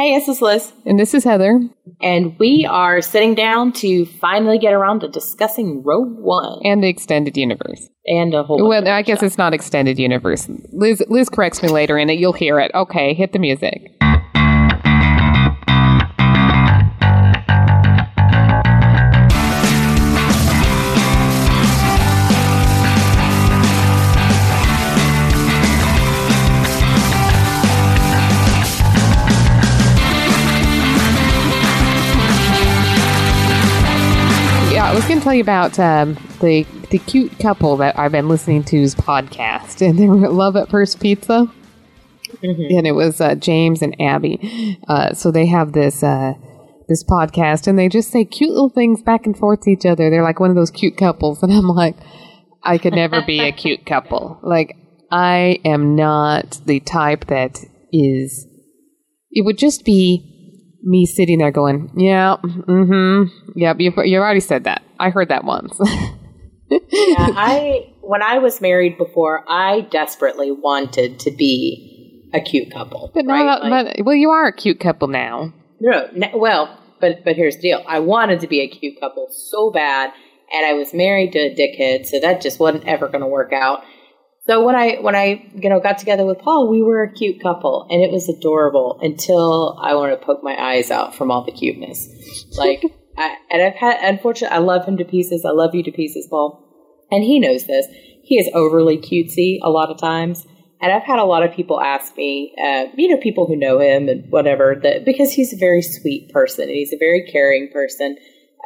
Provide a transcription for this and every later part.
Hey, this is Liz. And this is Heather. And we are sitting down to finally get around to discussing Rogue One. And the extended universe. And a whole Well, I guess stuff. it's not extended universe. Liz Liz corrects me later it. You'll hear it. Okay, hit the music. To tell you about um, the the cute couple that I've been listening to's podcast, and they were Love at First Pizza, mm-hmm. and it was uh, James and Abby. Uh, so they have this uh, this podcast, and they just say cute little things back and forth to each other. They're like one of those cute couples, and I'm like, I could never be a cute couple. Like I am not the type that is. It would just be me sitting there going, yeah, mm-hmm, yep, you you already said that. I heard that once. yeah, I when I was married before, I desperately wanted to be a cute couple. But, right? not, like, but well, you are a cute couple now. No, no, well, but but here's the deal. I wanted to be a cute couple so bad, and I was married to a dickhead, so that just wasn't ever going to work out. So when I when I you know got together with Paul, we were a cute couple, and it was adorable until I wanted to poke my eyes out from all the cuteness. Like, I, and I've had unfortunately, I love him to pieces. I love you to pieces, Paul, and he knows this. He is overly cutesy a lot of times, and I've had a lot of people ask me, uh, you know, people who know him and whatever, that because he's a very sweet person and he's a very caring person.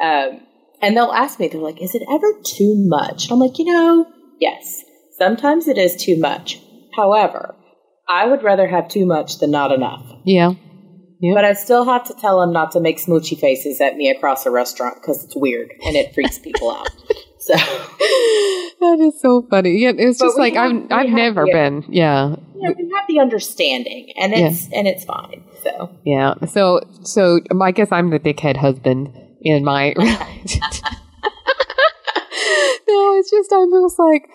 Um, and they'll ask me, they're like, "Is it ever too much?" And I'm like, you know, yes Sometimes it is too much. However, I would rather have too much than not enough. Yeah. Yep. But I still have to tell him not to make smoochy faces at me across a restaurant because it's weird and it freaks people out. So that is so funny. Yeah, it's but just like have, I've I've never been. Yeah. Yeah, we have the understanding, and it's yeah. and it's fine. So yeah. So so um, I guess I'm the dickhead husband in my. no, it's just I'm just like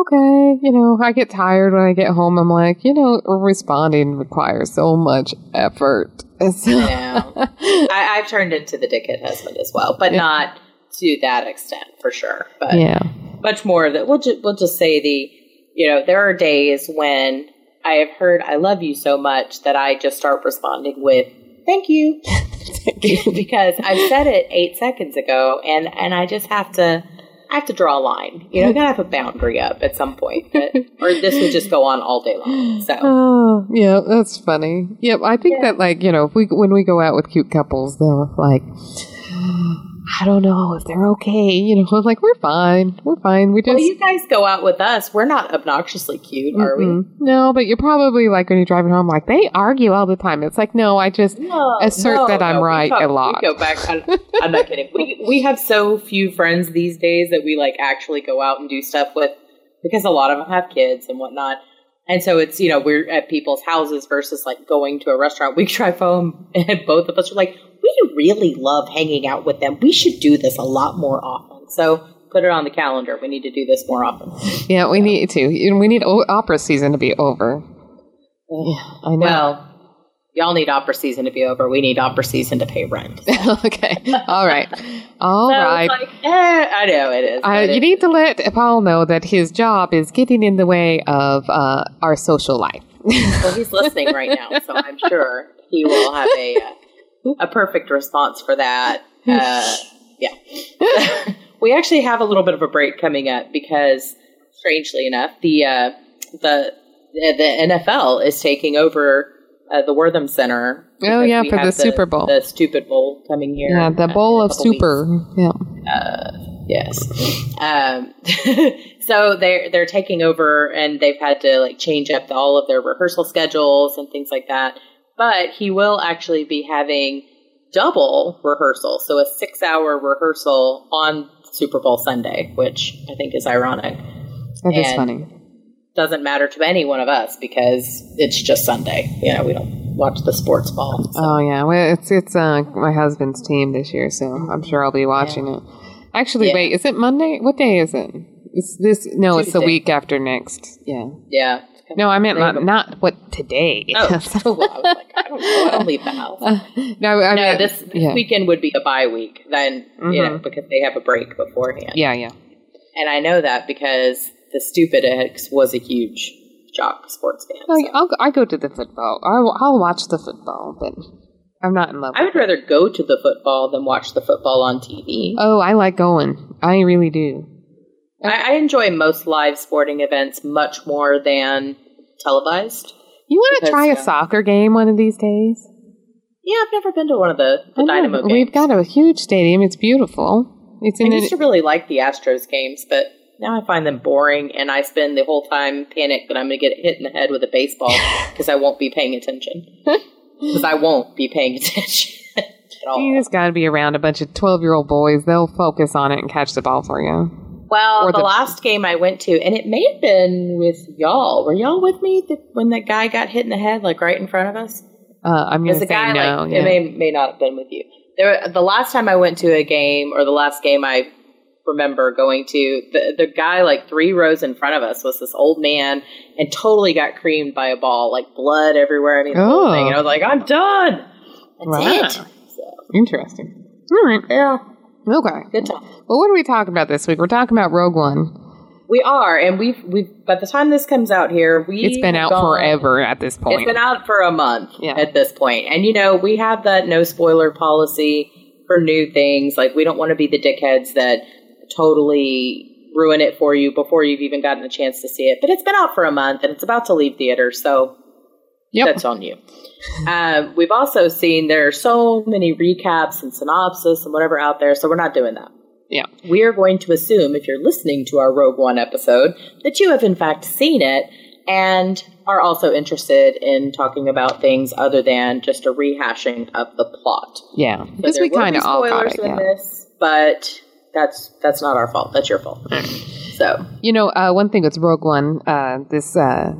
okay, you know, I get tired when I get home. I'm like, you know, responding requires so much effort. So yeah. I, have turned into the dickhead husband as well, but yeah. not to that extent for sure. But yeah, much more that we'll just we'll just say the you know there are days when I have heard I love you so much that I just start responding with thank you, thank you. because I said it eight seconds ago, and and I just have to I have to draw a line. You know, I gotta have a boundary up at some point, but, or this would just go on all day long. So, oh, yeah, that's funny. Yep, I think yeah. that like you know, if we when we go out with cute couples, they're like I don't know if they're okay. You know, like we're fine. We're fine. We just. Well, you guys go out with us. We're not obnoxiously cute, are mm we? No, but you're probably like when you're driving home, like they argue all the time. It's like, no, I just no, assert no, that I'm right talk, a lot. go back. I'm, I'm not kidding. We we have so few friends these days that we like actually go out and do stuff with because a lot of them have kids and whatnot. And so it's, you know, we're at people's houses versus like going to a restaurant. We drive home and both of us are like, we really love hanging out with them. We should do this a lot more often. So put it on the calendar. We need to do this more often. Yeah, we need to. We need opera season to be over. Yeah, I know. Well, y'all need opera season to be over. We need opera season to pay rent. So. okay. All right. All so right. Like, eh, I know it is. Uh, you need to let Paul know that his job is getting in the way of uh, our social life. well, he's listening right now, so I'm sure he will have a. Uh, a perfect response for that. Uh, yeah. we actually have a little bit of a break coming up because, strangely enough, the uh, the the NFL is taking over uh, the Wortham Center. Oh, yeah, for have the Super Bowl. the Stupid Bowl coming here. Yeah, the uh, bowl of super. weeks. Yeah. Yes. Um, so they're they're taking over, and they've had to like change up the, all of their rehearsal schedules and things like that. But he will actually be having double rehearsal, so a six hour rehearsal on Super Bowl Sunday, which I think is ironic. That is And- funny. Doesn't matter to any one of us because it's just Sunday. You know, we don't watch the sports ball. so. Oh yeah, well it's it's uh, my husband's team this year, so I'm sure I'll be watching it. Actually, Yeah. wait, is it Monday? What day is it? It's this. No, it's the week after next. Yeah. yeah. No, I meant not, not what today. Oh, well, I was like, I don't know. I don't leave the house. no, I No, meant, this, this yeah. weekend would be a bye week then, you know, Mhm. because they have a break beforehand. Yeah, yeah. And I know that because the stupid X was a huge jock sports fan. No, so. I'll go, I go to the football. I'll, I'll watch the football, but I'm not in love. I would rather go to the football than watch the football on TV. Oh, I like going. I really do. I, I enjoy most live sporting events much more than televised. You want to try a yeah. soccer game one of these days? Yeah, I've never been to one of the, the know. Dynamo games. We've got a huge stadium. It's beautiful. It's I used to really like the Astros games, but now I find them boring, and I spend the whole time panicked that I'm going to get hit in the head with a baseball because I won't be paying attention. Because I won't be paying attention at all. you just got to be around a bunch of 12 year old boys. They'll focus on it and catch the ball for you. Well, the, the- last game I went to, and it may have been with y'all. Were y'all with me th- when that guy got hit in the head, like right in front of us? Uh, I'm going to the say guy, no. like, yeah. it may may not have been with you. There, the last time I went to a game, or the last game I remember going to, the the guy like three rows in front of us was this old man, and totally got creamed by a ball, like blood everywhere. I mean, the whole Oh. thing. And I was like, I'm done. That's Wow. it. So, Interesting. All right. yeah, Okay. good time. Well, what are we talking about this week? We're talking about Rogue One. We are, and we've we've. By the time this comes out here, we It's been out gone- forever at this point. It's been out for a month Yeah. at this. And you know, we have that no spoiler policy for new things. Like we don't want to be the dickheads that totally ruin it for you before you've even gotten a chance to see it. But it's been out for a month and it's about to leave theater, so Yep. that's on you. um, we've also seen there are so many recaps and synopsis and whatever out there, so we're not doing that. Yeah. We are going to assume, if you're listening to our Rogue One episode, that you have in fact seen it and are also interested in talking about things other than just a rehashing of the plot. Yeah. Because there we kind of all got spoilers it. in Yeah. this, but that's that's not our fault. That's your fault. So You know, uh, one thing with Rogue One, uh, this uh,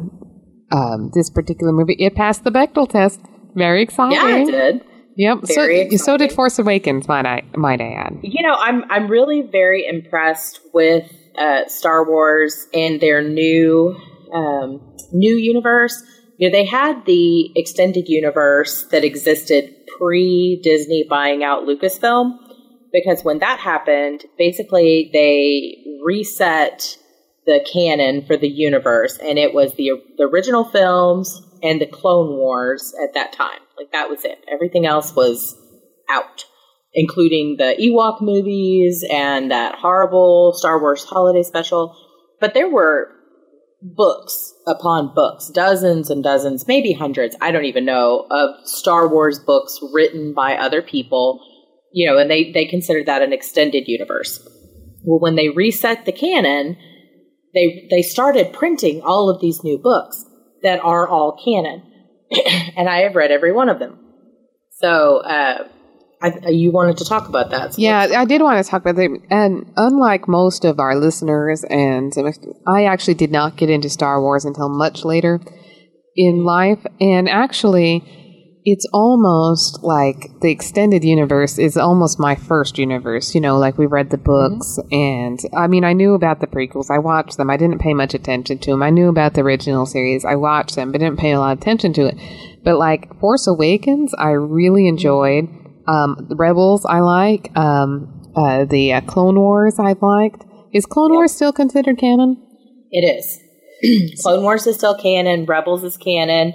um, this particular movie, it passed the Bechdel test. Very exciting. yeah, it did. Yep. So, Very so did. Force Awakens. Might I might I add? You know, I'm I'm really very impressed with uh, Star Wars and their new um, new universe. You know, they had the extended universe that existed pre Disney buying out Lucasfilm, because when that happened, basically they reset the canon for the universe, and it was the the original films and the Clone Wars at that time. Like that was it. Everything else was out, including the Ewok movies and that horrible Star Wars holiday special. But there were books upon books, dozens and dozens, maybe hundreds, I don't even know, of Star Wars books written by other people, you know, and they, they considered that an extended universe. Well, when they reset the canon, they they started printing all of these new books that are all canon, and I have read every one of them. So, uh, I, you wanted to talk about that? So Yeah, I did want to talk about that. And unlike most of our listeners, and I actually did not get into Star Wars until much later in life. And actually, it's almost like the extended universe is almost my first universe. You know, like we read the books, and I mean, I knew about the prequels. I watched them. I didn't pay much attention to them. I knew about the original series. I watched them, but didn't pay a lot of attention to it. But like Force Awakens, I really enjoyed. Um, the Rebels, I like. Um, uh, the uh, Clone Wars, I've liked. Is Clone Yep. Wars still considered canon? It is. Clone Wars is still canon. Rebels is canon.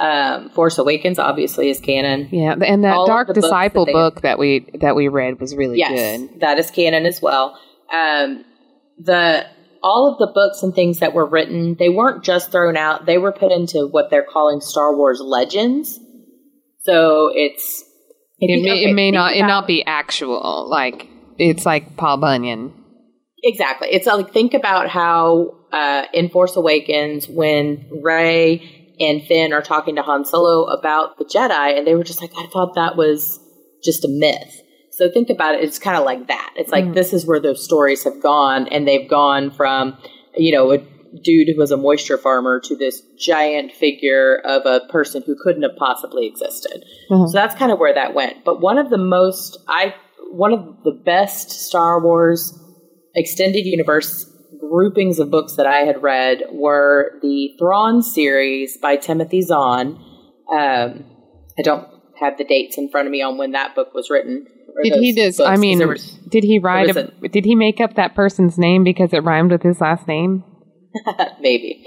Um, Force Awakens obviously is canon. Yeah, and that All Dark Disciple that book that we that we read was really Yes, good. that is canon as well. Um, the all of the books and things that were written, they weren't just thrown out; they were put into what they're calling Star Wars Legends. So it's it, you, may, okay, it may not it not be actual like it's like Paul Bunyan. Exactly. It's like think about how uh, in Force Awakens when Rey and Finn are talking to Han Solo about the Jedi, and they were just like, I thought that was just a myth. So think about it. It's kind of like that. It's like mm. this is where those stories have gone, and they've gone from you know a dude who was a moisture farmer to this giant figure of a person who couldn't have possibly existed. Mm-hmm. So that's kind of where that went. But one of the most I one of the best Star Wars extended universe groupings of books that I had read were the Thrawn series by Timothy Zahn. Um, I don't have the dates in front of me on when that book was written. Did he just? Books, I mean, was, did he write? A, a, did he make up that person's name because it rhymed with his last name? Maybe.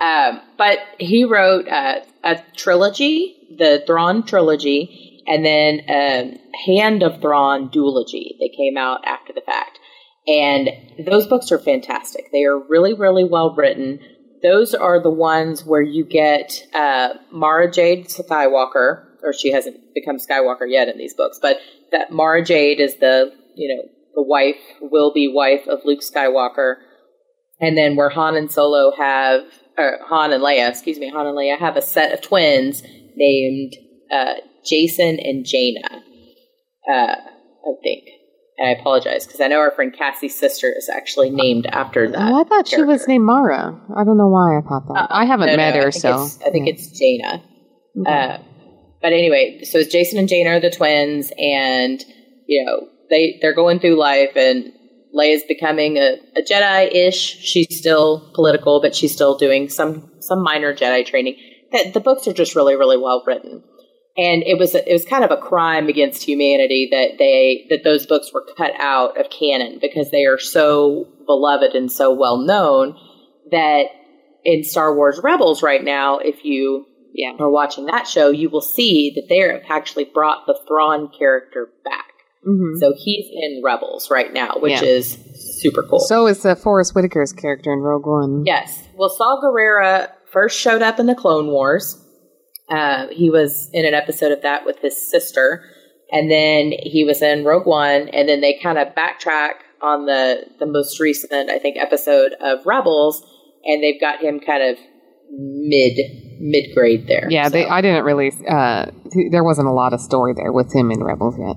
Um, but he wrote uh, a trilogy, the Thrawn trilogy, and then um, Hand of Thrawn duology. They came out after the fact. And those books are fantastic. They are really, really well written. Those are the ones where you get uh, Mara Jade Skywalker, or she hasn't become Skywalker yet in these books, but that Mara Jade is the, you know, the wife, will be wife of Luke Skywalker. And then where Han and Solo have, or Han and Leia, excuse me, Han and Leia have a set of twins named uh, Jacen and Jaina, uh, I think. And I apologize because I know our friend Cassie's sister is actually named after that. Oh, I thought character. she was named Mara. I don't know why I thought that. Uh, I haven't no, met no, her, I so I think yeah. it's Jaina. Okay. Uh, but anyway, so Jacen and Jaina are the twins, and you know they they're going through life, and Leia's becoming a, a Jedi ish. She's still political, but she's still doing some some minor Jedi training. The, the books are just really really well written and it was it was kind of a crime against humanity that they that those books were cut out of canon because they are so beloved and so well known that in Star Wars Rebels right now, if you yeah. are watching that show, you will see that they have actually brought the Thrawn character back. Mm-hmm. So he's in Rebels right now, which yeah. is super cool. So is the Forest Whitaker's character in Rogue One. Yes. Well, Saw Gerrera first showed up in the Clone Wars uh, he was in an episode of that with his sister, and then he was in Rogue One, and then they kind of backtrack on the the most recent, I think, episode of Rebels, and they've got him kind of mid mid grade there. Yeah, so. they, I didn't really. Uh, there wasn't a lot of story there with him in Rebels yet.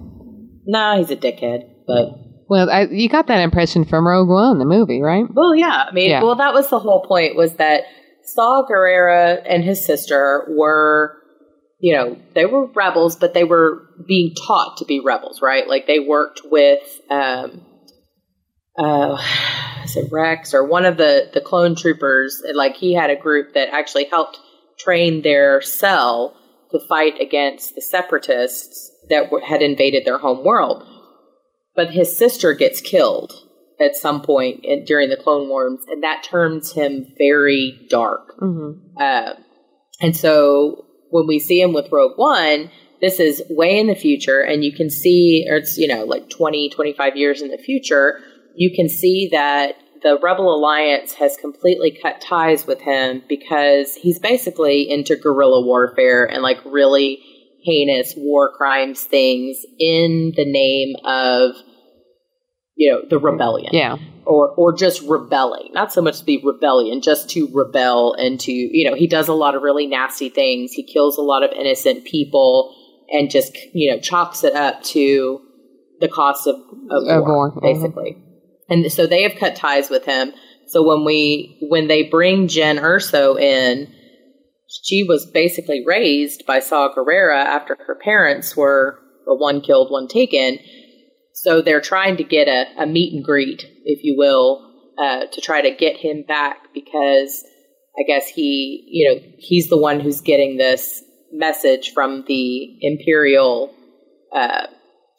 No, he's a dickhead, but. Well, I, you got that impression from Rogue One, the movie, right? Well, yeah. I mean, yeah. well, that was the whole point was that Saw Gerrera and his sister were, you know, they were rebels, but they were being taught to be rebels, right? Like they worked with, um, uh, is it Rex or one of the the clone troopers? Like he had a group that actually helped train their cell to fight against the separatists that had invaded their home world. But his sister gets killed at some point in, during the Clone Wars, and that turns him very dark. Mm-hmm. Uh, and so when we see him with Rogue One, this is way in the future, and you can see, or it's, you know, like 20, 25 years in the future, you can see that the Rebel Alliance has completely cut ties with him because he's basically into guerrilla warfare and like really heinous war crimes things in the name of you know, the rebellion. Yeah. Or or just rebelling. Not so much the rebellion, just to rebel and to, you know, he does a lot of really nasty things. He kills a lot of innocent people and just, you know, chalks it up to the cost of, of war, war, uh-huh. basically. Mm-hmm. And so they have cut ties with him. So when we when they bring Jyn Erso in, she was basically raised by Saw Gerrera after her parents were one killed, one taken so they're trying to get a, a meet and greet, if you will, uh, to try to get him back because I guess he, you know, he's the one who's getting this message from the Imperial uh,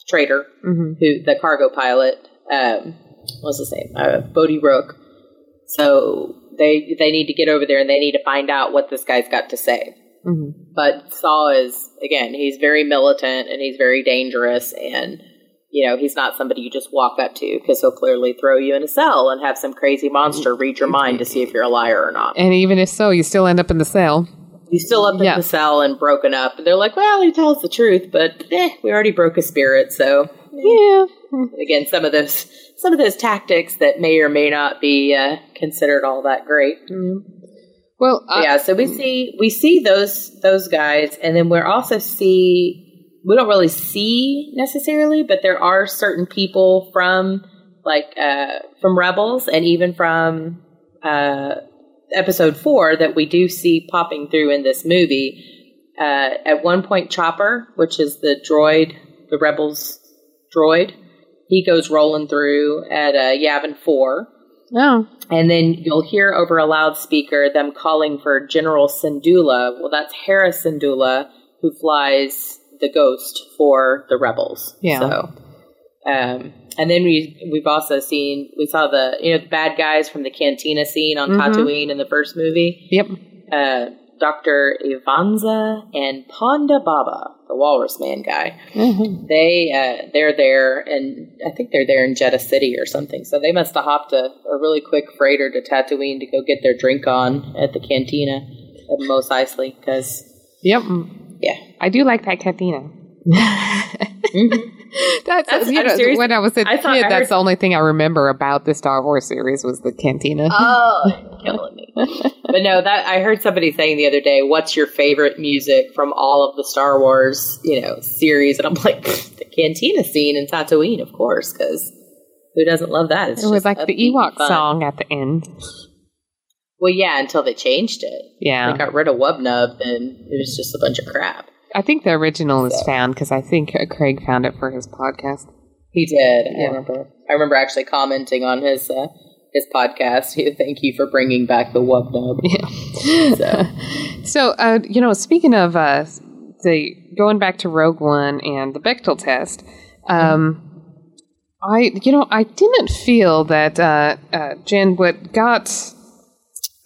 trader, mm-hmm. who the cargo pilot, um, what's his name, uh, Bodhi Rook. So they they need to get over there and they need to find out what this guy's got to say. Mm-hmm. But Saw is again, he's very militant and he's very dangerous and you know, he's not somebody you just walk up to because he'll clearly throw you in a cell and have some crazy monster read your mind to see if you're a liar or not. And even if so, you still end up in the cell. You still up in Yeah. the cell and broken up. And they're like, well, he tells the truth, but eh, we already broke his spirit. So Yeah. again, some of those some of those tactics that may or may not be uh, considered all that great. Well, I, yeah, so we see we see those those guys, and then we're also see we don't really see necessarily, but there are certain people from like uh, from Rebels and even from uh, Episode Four that we do see popping through in this movie. Uh, at one point, Chopper, which is the droid, the Rebels droid, he goes rolling through at uh, Yavin Four. oh, And then you'll hear over a loudspeaker them calling for General Syndulla. Well, that's Hera Syndulla, who flies the Ghost for the rebels. Yeah. So, um, and then we we've also seen we saw the you know the bad guys from the cantina scene on Mhm. Tatooine in the first movie. yep. Uh, Doctor Ivanza and Ponda Baba, the Walrus Man guy Mhm. they uh, they're there, and I think they're there in Jedha City or something. So they must have hopped a, a really quick freighter to Tatooine to go get their drink on at the cantina at Mos Eisley. Because Yep. Yeah, I do like that cantina. Mm-hmm. That's, That's- you know, when I was a I kid, I that's the only thing I remember about the Star Wars series was the cantina. oh, killing me. but no, that I heard somebody saying the other day, "What's your favorite music from all of the Star Wars, you know, series?" And I'm like, the cantina scene in Tatooine, of course, because who doesn't love that? It's it was like the Ewok fun. song at the end. Well, yeah, until they changed it. Yeah. They got rid of Wubnub, and it was just a bunch of crap. I think the original is found because I think Craig found it for his podcast. He did. Yeah. I remember. I remember actually commenting on his uh, his podcast. Thank you for bringing back the Wubnub. Yeah. So So, uh, you know, speaking of uh, the going back to Rogue One and the Bechdel test, um, I, you know, I didn't feel that uh, uh, Jen what got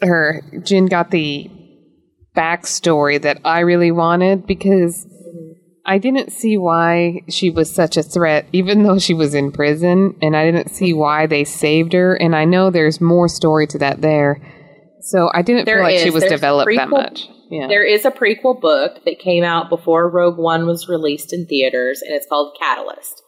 her Jyn got the backstory that I really wanted because I didn't see why she was such a threat, even though she was in prison, and I didn't see why they saved her. And I know there's more story to that there. So I didn't There feel like she was There's developed that much. Yeah. there is a prequel book that came out before Rogue One was released in theaters, and it's called Catalyst.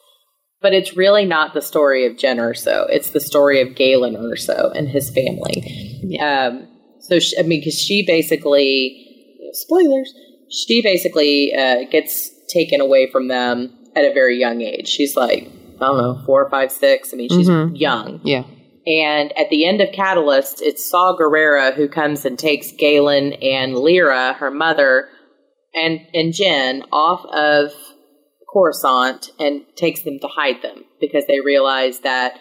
But it's really not the story of Jen Erso. It's the story of Galen Erso and his family. Um, so, she, I mean, because she basically, spoilers, she basically uh, gets taken away from them at a very young age. She's like, I don't know, four or five, six. I mean, she's Mhm. young. yeah. And at the end of Catalyst, it's Saw Gerrera who comes and takes Galen and Lyra, her mother, and and Jen off of Coruscant and takes them to hide them because they realize that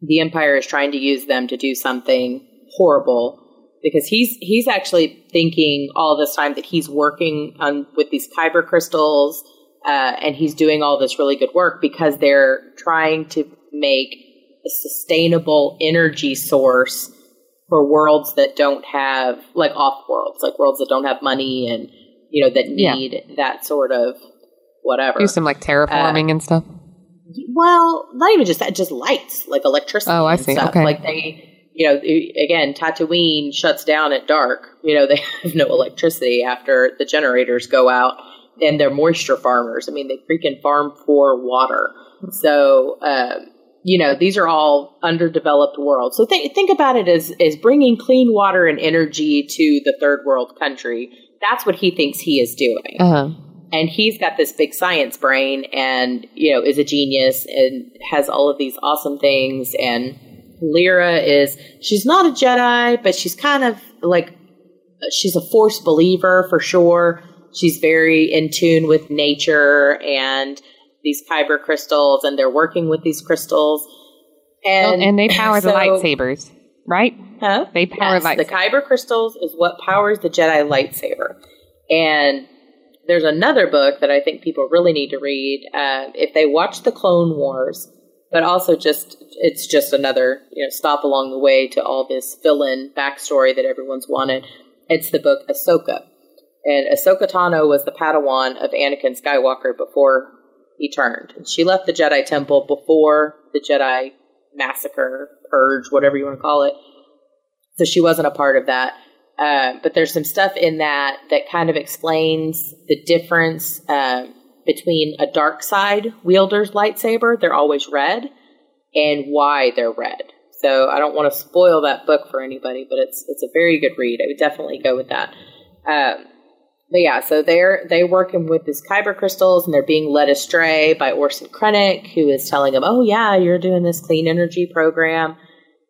the Empire is trying to use them to do something horrible. Because he's he's actually thinking all this time that he's working on with these kyber crystals, uh, and he's doing all this really good work because they're trying to make a sustainable energy source for worlds that don't have like off worlds, like worlds that don't have money and you know that Yeah. need that sort of whatever. Do some like terraforming and stuff. Well, not even just that, just lights, like electricity. Oh, I see. Stuff. Okay. Like they, you know, again, Tatooine shuts down at dark. You know, they have no electricity after the generators go out, and they're moisture farmers. I mean, they freaking farm for water. So, um, you know, these are all underdeveloped worlds. So think think about it as as bringing clean water and energy to the third world country. That's what he thinks he is doing Uh huh. And he's got this big science brain and you know is a genius and has all of these awesome things and lyra is she's not a jedi but she's kind of like she's a force believer for sure she's very in tune with nature and these kyber crystals and they're working with these crystals and and they power the lightsabers, right? Huh? They power Yes, light- The Kyber crystals is what powers the Jedi lightsaber. And there's another book that I think people really need to read uh, if they watch the Clone Wars, but also just it's just another you know stop along the way to all this fill-in backstory that everyone's wanted. It's the book Ahsoka, and Ahsoka Tano was the Padawan of Anakin Skywalker before he turned. She left the Jedi Temple before the Jedi massacre, purge, whatever you want to call it. So she wasn't a part of that. Uh, but there's some stuff in that that kind of explains the difference uh, between a dark side wielder's lightsaber, they're always red, and why they're red. So I don't want to spoil that book for anybody, but it's it's a very good read. I would definitely go with that. Um, but yeah, so they're they working with these kyber crystals, and they're being led astray by Orson Krennic, who is telling them, "Oh yeah, you're doing this clean energy program."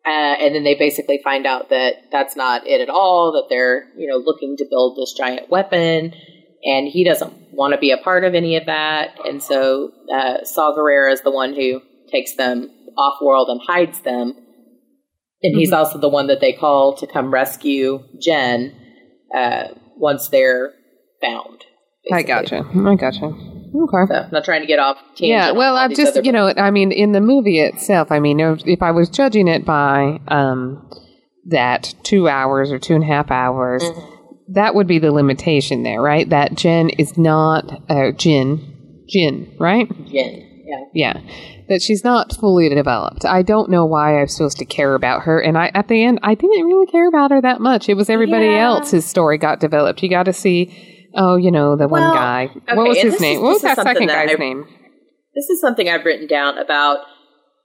Uh, and then they basically find out that that's not it at all. That they're you know looking to build this giant weapon, and he doesn't want to be a part of any of that. And so uh, Saw Gerrera is the one who takes them off world and hides them. And he's mm-hmm. also the one that they call to come rescue Jen uh, once they're found. Basically. I gotcha. I gotcha. Okay. So, not trying to get off. Yeah. Well, I'm just you know, I mean, in the movie itself, I mean, if I was judging it by um, that two hours or two and a half hours, mm-hmm. that would be the limitation there, right? That Jen is not uh, Jyn, Jyn, right? Jyn. Yeah. Yeah that she's not fully developed. I don't know why I'm supposed to care about her. And I, at the end, I didn't really care about her that much. It was everybody yeah. else's story got developed. You got to see, oh, you know, the well, one guy. Okay, what was his name? Is, what was that second guy's I've, name? This is something I've written down about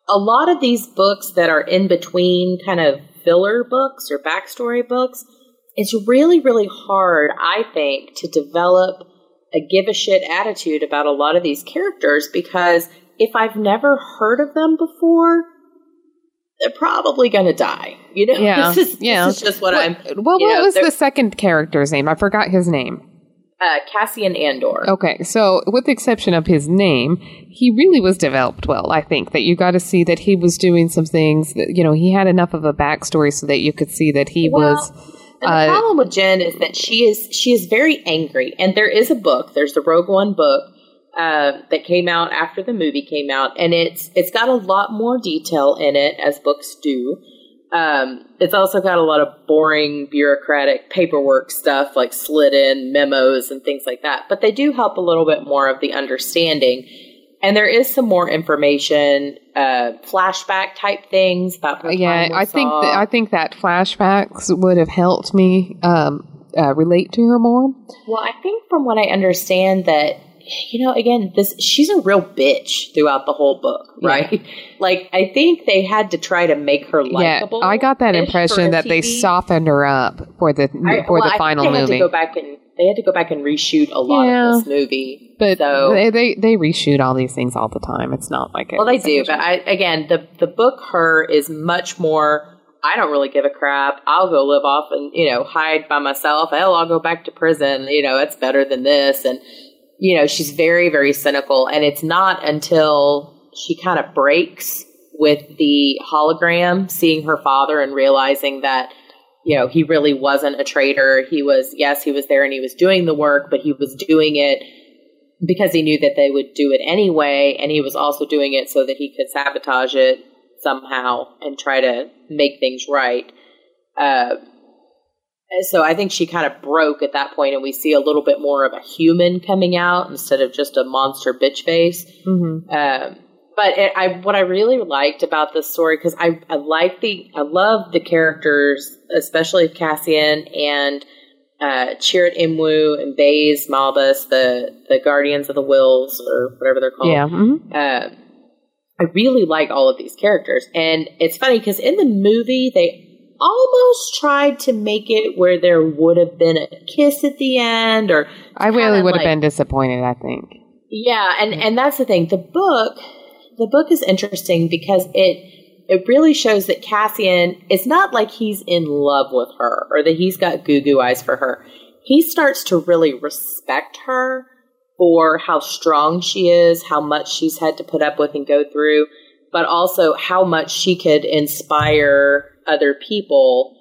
a lot of these books that are in between kind of filler books or backstory books. It's really, really hard, I think, to develop a give a shit attitude about a lot of these characters because if I've never heard of them before, they're probably going to die. You know, yeah, this is, yeah. This is just what, what I'm. Well, what know, was the second character's name? I forgot his name. Uh, Cassian Andor. Okay, so with the exception of his name, he really was developed well. I think that you got to see that he was doing some things that you know he had enough of a backstory so that you could see that he well, was. the uh, problem with Jen is that she is she is very angry, and there is a book. There's the Rogue One book uh, that came out after the movie came out, and it's it's got a lot more detail in it as books do. Um, it's also got a lot of boring bureaucratic paperwork stuff like slid in memos and things like that, but they do help a little bit more of the understanding. And there is some more information, uh, flashback type things about her. Yeah, I think th- I think that flashbacks would have helped me um, uh, relate to her more. Well, I think from what I understand that you know, again, this she's a real bitch throughout the whole book, right? Yeah. Like I think they had to try to make her likable. Yeah, I got that impression that they softened her up for the I, for well, the final they movie. Had to go back and they had to go back and reshoot a lot yeah, of this movie. But so, they, they, they reshoot all these things all the time. It's not like well, they do. But I, again, the the book her is much more. I don't really give a crap. I'll go live off and you know hide by myself. Hell, I'll go back to prison. You know, it's better than this and you know, she's very, very cynical. And it's not until she kind of breaks with the hologram, seeing her father and realizing that, you know, he really wasn't a traitor. He was, yes, he was there and he was doing the work, but he was doing it because he knew that they would do it anyway. And he was also doing it so that he could sabotage it somehow and try to make things right. Uh, so I think she kind of broke at that point, and we see a little bit more of a human coming out instead of just a monster bitch face. Mm-hmm. Um, but it, I, what I really liked about this story because I, I like the, I love the characters, especially Cassian and uh, Chirrut Îmwe and Baze Malbus, the the Guardians of the Whills or whatever they're called. Yeah. Mm-hmm. Uh, I really like all of these characters, and it's funny because in the movie they almost tried to make it where there would have been a kiss at the end or I really would like, have been disappointed, I think. Yeah, and and that's the thing. The book the book is interesting because it it really shows that Cassian it's not like he's in love with her or that he's got goo goo eyes for her. He starts to really respect her for how strong she is, how much she's had to put up with and go through, but also how much she could inspire other people,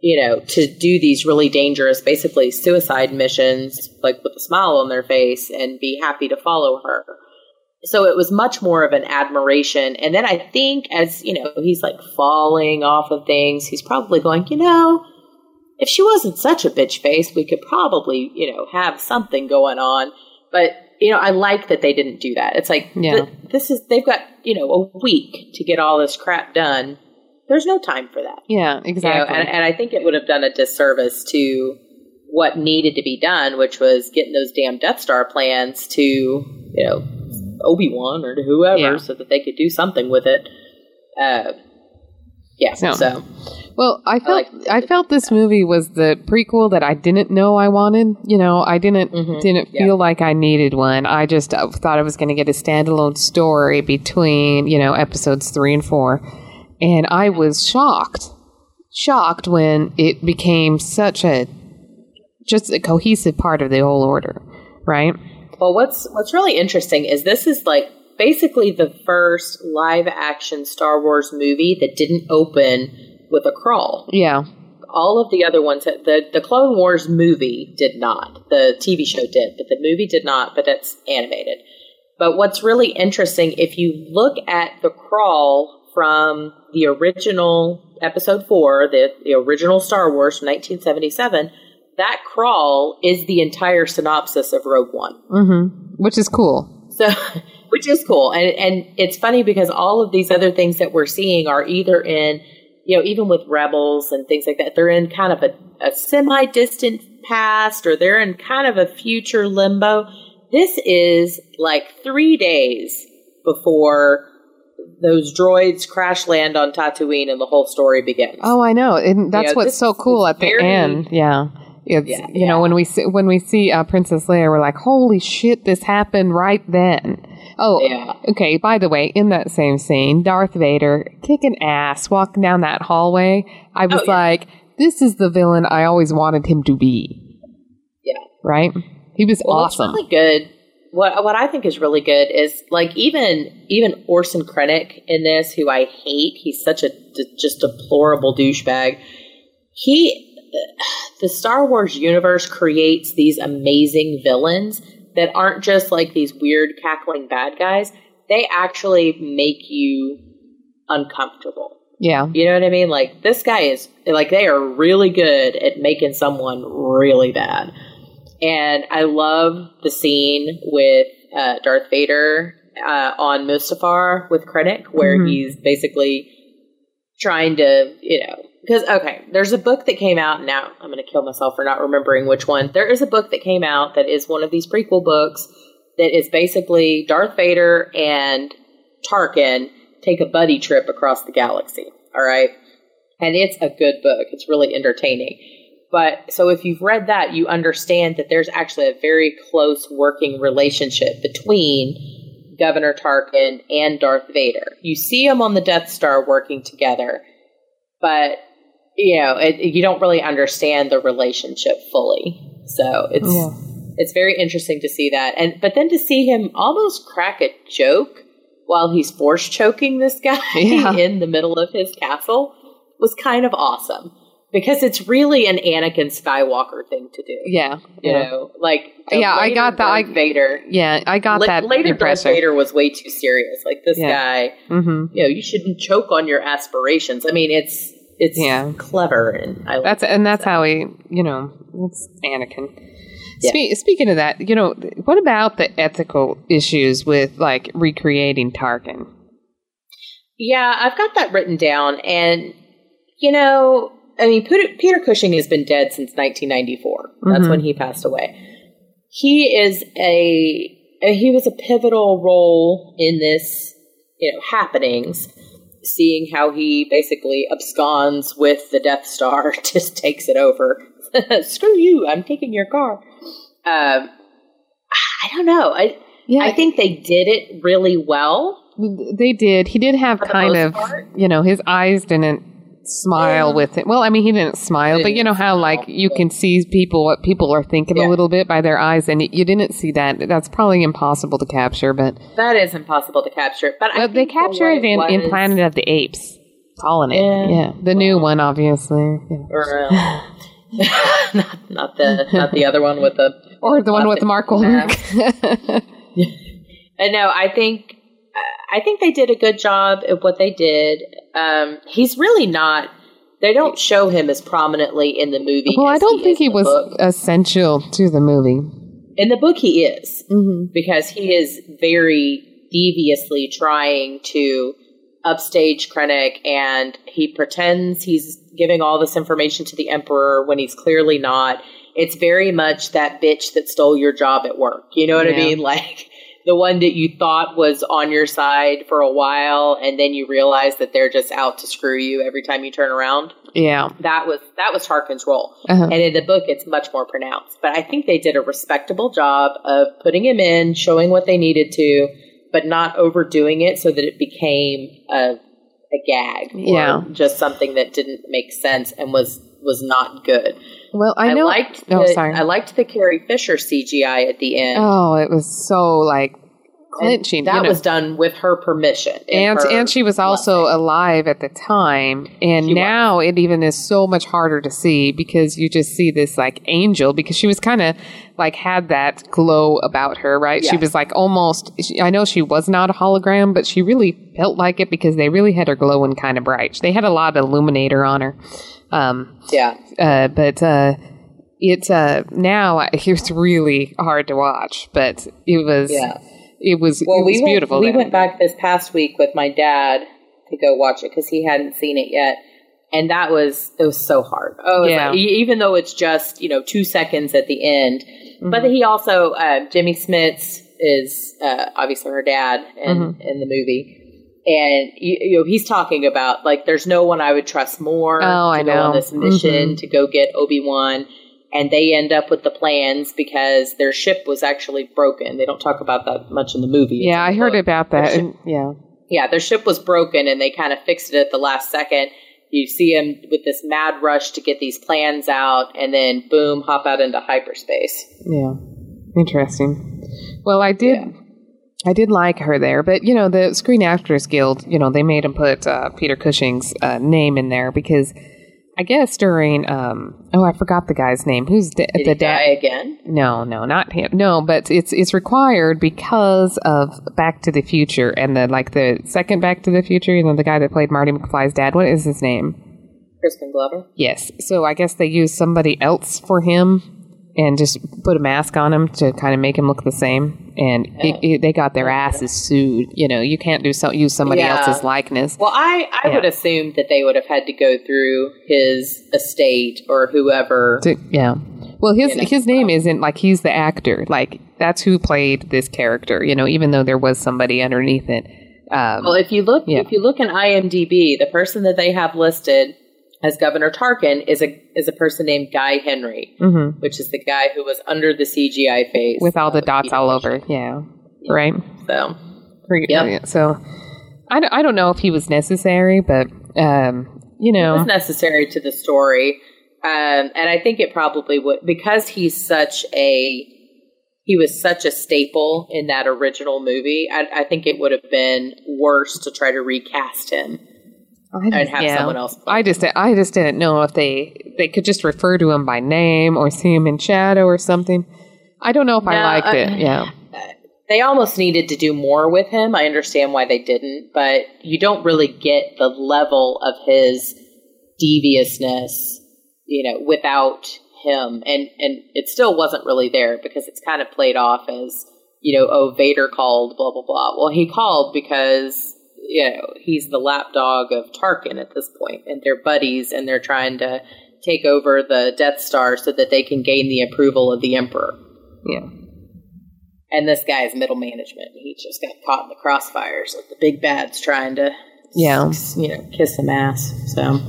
you know, to do these really dangerous, basically suicide missions, like with a smile on their face and be happy to follow her. So it was much more of an admiration. And then I think as, you know, he's like falling off of things, he's probably going, you know, if she wasn't such a bitch face, we could probably, you know, have something going on. but you know, I like that they didn't do that. It's like Yeah. th- this is they've got you know a week to get all this crap done. There's no time for that. Yeah, You know, exactly. and, and I think it would have done a disservice to what needed to be done, which was getting those damn Death Star plans to, you know, Obi Wan or to whoever, Yeah. so that they could do something with it. Uh, yeah. So- So, Well, I felt like- I, felt this movie was the prequel that I didn't know I wanted. You know, I didn't Mhm. didn't Yeah. feel like I needed one. I just uh, thought I was going to get a standalone story between you know episodes three and four, and I was shocked, shocked when it became such a just a cohesive part of the whole order, right? well, what's what's really interesting is this is like basically the first live action Star Wars movie that didn't open with a crawl. Yeah, all of the other ones the the Clone Wars movie did not. The TV show did, but the movie did not, but that's animated. But what's really interesting if you look at the crawl from the original episode 4, the the original Star Wars from 1977, that crawl is the entire synopsis of Rogue One. hmm which is cool. So, which is cool, and and it's funny because all of these other things that we're seeing are either in, you know, even with rebels and things like that, they're in kind of a, a semi-distant past, or they're in kind of a future limbo. This is like three days before those droids crash land on Tatooine, and the whole story begins. Oh, I know, and that's Yeah, what's this so cool at the very- end. Yeah, it's Yeah, you know when we see when we see uh, Princess Leia, we're like, holy shit, this happened right then. Oh, Yeah. okay. By the way, in that same scene, Darth Vader kicking ass, walking down that hallway. I was Oh, yeah. like, this is the villain I always wanted him to be. Yeah. Right? He was Well, awesome. really good. What what I think is really good is like even even Orson Krennic in this, who I hate. He's such a d- just deplorable douchebag. He, the Star Wars universe creates these amazing villains that aren't just like these weird cackling bad guys. They actually make you uncomfortable. yeah. You know what I mean? Like this guy is like they are really good at making someone really bad. And I love the scene with uh, Darth Vader uh, on Mustafar with Krennic, where Mhm. he's basically trying to, you know, because okay, there's a book that came out. Now I'm going to kill myself for not remembering which one. There is a book that came out that is one of these prequel books that is basically Darth Vader and Tarkin take a buddy trip across the galaxy. All right. And it's a good book. It's really entertaining. But so if you've read that, you understand that there's actually a very close working relationship between Governor Tarkin and Darth Vader. You see them on the Death Star working together, but you know, it, you don't really understand the relationship fully. So it's Yeah. it's very interesting to see that. And but then to see him almost crack a joke while he's force choking this guy Yeah. in the middle of his castle was kind of awesome because it's really an Anakin Skywalker thing to do. Yeah. You Yeah. know, like Yeah, I got that. I- Vader. Yeah, I got La- that later, Darth. Vader was way too serious. Like this Yeah. guy, hmm you know, you shouldn't choke on your aspirations. I mean, it's it's Yeah. clever and I like That's and that's how he, you know, it's Anakin. Yeah. Spe- speaking of that, you know, what about the ethical issues with like recreating Tarkin? Yeah, I've got that written down. And, you know, I mean, Peter, Peter Cushing has been dead since 1994. That's Mhm. when he passed away. He is a, he was a pivotal role in this, you know, happenings, seeing how he basically absconds with the Death Star, just takes it over. Screw you, I'm taking your car. Um, I don't know. I, Yeah, I think they did it really well. they did. He did have kind of, part. you know, his eyes didn't smile Yeah. with it. Well, I mean, he didn't smile, but you know how like you can see people what people are thinking Yeah. a little bit by their eyes, and you didn't see that. That's probably impossible to capture, but That is impossible to capture. But I Well, they capture it in, in Planet of the Apes. Calling it. Yeah. Yeah. The new one, obviously. Yeah. or, uh, not, not the not the other one with the. Or the one with Mark. Wahlberg. I know. I think I think they did a good job at what they did. Um, he's really not. They don't show him as prominently in the movie. well, I don't think he was book. essential to the movie. In the book, he is Mm-hmm. because he is very deviously trying to upstage Krennic, and he pretends he's giving all this information to the Emperor when he's clearly not. It's very much that bitch that stole your job at work. You know what I mean? Like the one that you thought was on your side for a while, and then you realize that they're just out to screw you every time you turn around. Yeah. That was that was Tarkin's role. Uh-huh. And in the book, it's much more pronounced. But I think they did a respectable job of putting him in, showing what they needed to, but not overdoing it so that it became a a gag or Yeah. just something that didn't make sense and was was not good. Well, I know. liked oh, sorry. I liked the Carrie Fisher CGI at the end. oh, it was so like And. That you know. was done with her permission. and her and she was also blessing. alive at the time and She now it even is so much harder to see because you just see this like angel because she was kind of like had that glow about her right she was like almost she, i know she was not a hologram but she really felt like it because they really had her glowing kind of bright they had a lot of illuminator on her um yeah. uh but uh it's uh now it's really hard to watch but it was Yeah. It was Well, it was we went, beautiful We went back this past week with my dad to go watch it because he hadn't seen it yet, and that was it was so hard. Oh, Yeah. yeah. even though it's just you know two seconds at the end, Mm-hmm. but he also uh, Jimmy Smits is uh, obviously her dad in Mm-hmm. in the movie. And you, know he's talking about like there's no one I would trust more Oh, to I go know. on this mission Mhm. to go get Obi Wan, and they end up with the plans because their ship was actually broken. They don't talk about that much in the movie. Yeah in i heard book. about that Their and, yeah Yeah, their ship was broken, and they kind of fixed it at the last second. You see him with this mad rush to get these plans out, and then boom, hop out into hyperspace. Yeah. Interesting. Well, I did. Yeah. I did like her there, but you know the Screen Actors Guild. You know they made him put uh, Peter Cushing's uh, name in there because I guess during um oh I forgot the guy's name who's the, Did the dad again? no no not him no but it's it's required because of Back to the Future and the like the second Back to the Future you know the guy that played Marty McFly's dad what is his name Crispin Glover. Yes. So I guess they used somebody else for him and just put a mask on him to kind of make him look the same. And it, it, they got their asses sued. You know, you can't do so, use somebody Yeah. else's likeness. Well, I, I Yeah. would assume that they would have had to go through his estate or whoever. To- yeah. Well, his You know. his name isn't like he's the actor. Like that's who played this character. You know, even though there was somebody underneath it. Um, Well, if you look, Yeah. if you look in IMDb, the person that they have listed as Governor Tarkin is a is a person named Guy Henry, mhm. which is the guy who was under the CGI face with all the dots all over. Yeah. Right. So Pretty- yeah, So I don't, I don't know if he was necessary, but um, you it know. was necessary to the story, um, and I think it probably would because he's such a he was such a staple in that original movie. I, I think it would have been worse to try to recast him Oh, I and just- have yeah. someone else. Play. I just I just didn't know if they they could just refer to him by name or see him in shadow or something. I don't know if I liked I- it. Yeah. Uh, they almost needed to do more with him. I understand why they didn't, but you don't really get the level of his deviousness, you know, without him. And and it still wasn't really there because it's kind of played off as, you know, oh Vader called, blah blah blah. Well, he called because you know he's the lapdog of Tarkin at this point, and they're buddies, and they're trying to take over the Death Star so that they can gain the approval of the Emperor. Yeah. And this guy's middle management. He just got caught in the crossfires. Like the big bad's trying to, Yeah. you know, kiss some ass. So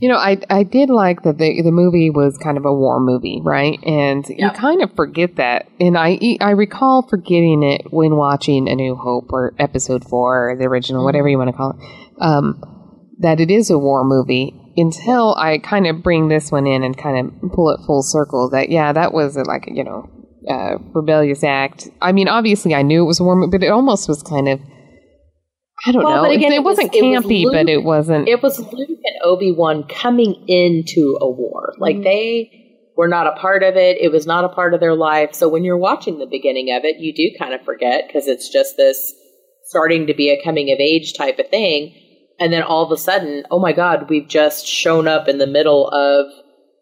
You know, I I did like that the the movie was kind of a war movie, right? And you kind of forget that. And I I recall forgetting it when watching A New Hope or Episode Four or the original, whatever you want to call it. Um, that it is a war movie until I kind of bring this one in and kind of pull it full circle. That yeah, that was a, like you know uh, rebellious act. I mean, obviously I knew it was a war movie, but it almost was kind of. I don't Well, know. but again, it, it was- wasn't it was campy, but it wasn't. it was Luke and Obi Wan coming into a war. Like Mm-hmm. they were not a part of it. It was not a part of their life. So when you're watching the beginning of it, you do kind of forget because it's just this starting to be a coming of age type of thing. And then all of a sudden, oh my God, we've just shown up in the middle of,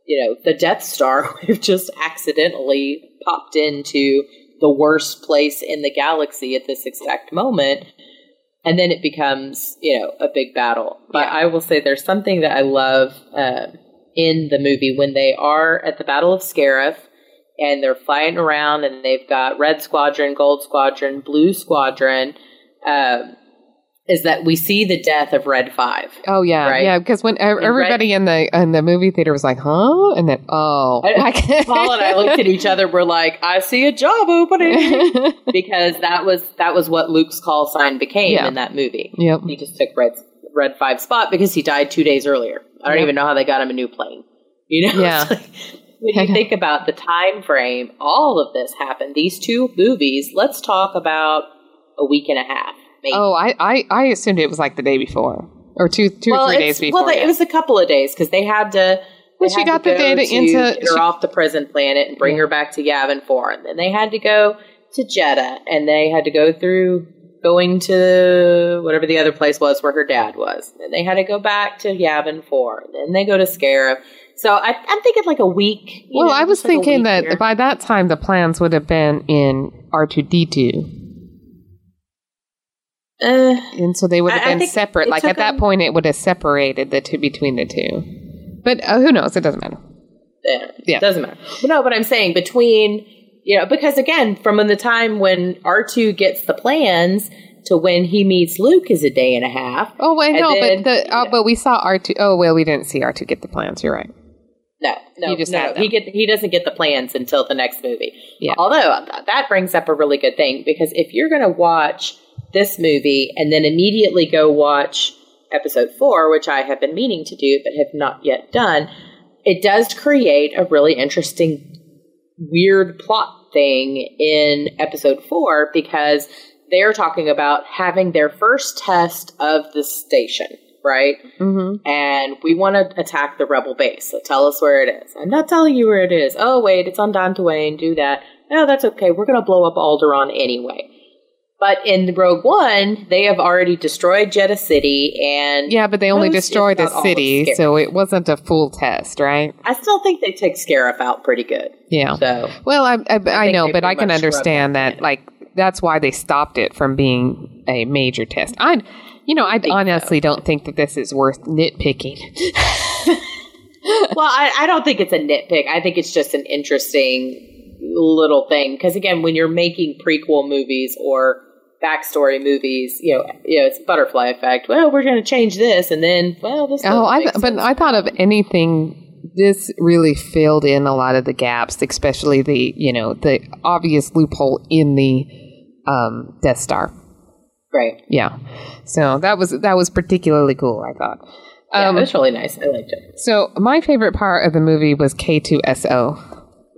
you know, the Death Star We've just accidentally popped into the worst place in the galaxy at this exact moment. And then it becomes, you know, a big battle. But Yeah. I will say there's something that I love uh, in the movie when they are at the Battle of Scarif and they're flying around and they've got Red Squadron, Gold Squadron, Blue Squadron. Um, is that we see the death of Red Five. Oh yeah, Right. yeah. Because when uh, Red- everybody in the in the movie theater was like, "Huh," and then oh, I- Paul and I looked at each other. We're like, "I see a job opening," because that was that was what Luke's call sign became Yeah. in that movie. Yep. He just took Red Red Five spot because he died two days earlier. I don't Yep. even know how they got him a new plane. You know, Yeah. Like, when you think about the time frame, all of this happened. These two movies. Let's talk about a week and a half. Maybe. oh, I, I I assumed it was like the day before or two two or three days before. Well, yeah. it was a couple of days because they had to. Well, she got the data to into- her she- off the prison planet and bring Yeah. her back to Yavin Four, and then they had to go to Jedha, and they had to go through going to whatever the other place was where her dad was, and they had to go back to Yavin Four, and then they go to Scarif. So I, I'm thinking like a week. well, know, I was like thinking that here. by that time the plans would have been in R two D two, Uh, and so they would have I- I been think separate. Like at that them- point, it would have separated the two between the two. But uh, who knows? It doesn't matter. Yeah, Yeah. doesn't matter. But no, but I'm saying between you know because again, from the time when R two gets the plans to when he meets Luke is a day and a half. Oh, I And know, then- but the uh, but we saw R two. Oh well, we didn't see R two get the plans. You're right. No, no, He just no, he get he doesn't get the plans until the next movie. Yeah. Although that brings up a really good thing because if you're going to watch this movie and then immediately go watch episode four, which I have been meaning to do but have not yet done, it does create a really interesting, weird plot thing in episode four because they're talking about having their first test of the station, right? Mm-hmm. and we want to attack the rebel base. So tell us where it is. I'm not telling you where it is. Oh, wait, it's on Dantooine. Do that. No, that's okay. We're going to blow up Alderaan anyway. But in Rogue One, they have already destroyed Jedha City, and Yeah, but they only destroyed the not all of city, so it wasn't a full test, right? I still think they take Scarif out pretty good. Yeah. So Well, I I, I, think know, but I can understand that. that. Like that's why they stopped it from being a major test. I, you know, I think honestly don't think that this is worth nitpicking. well, I, I don't think it's a nitpick. I think it's just an interesting little thing because again, when you're making prequel movies or backstory movies, you know, you know, it's butterfly effect. Well, we're going to change this, and then well, this. Oh, I th- but. I thought of anything. This really filled in a lot of the gaps, especially the you know the obvious loophole in the um, Death Star. right. Yeah, so that was that was particularly cool. I thought. Yeah, Um, it was really nice. I liked it. so my favorite part of the movie was K two S O.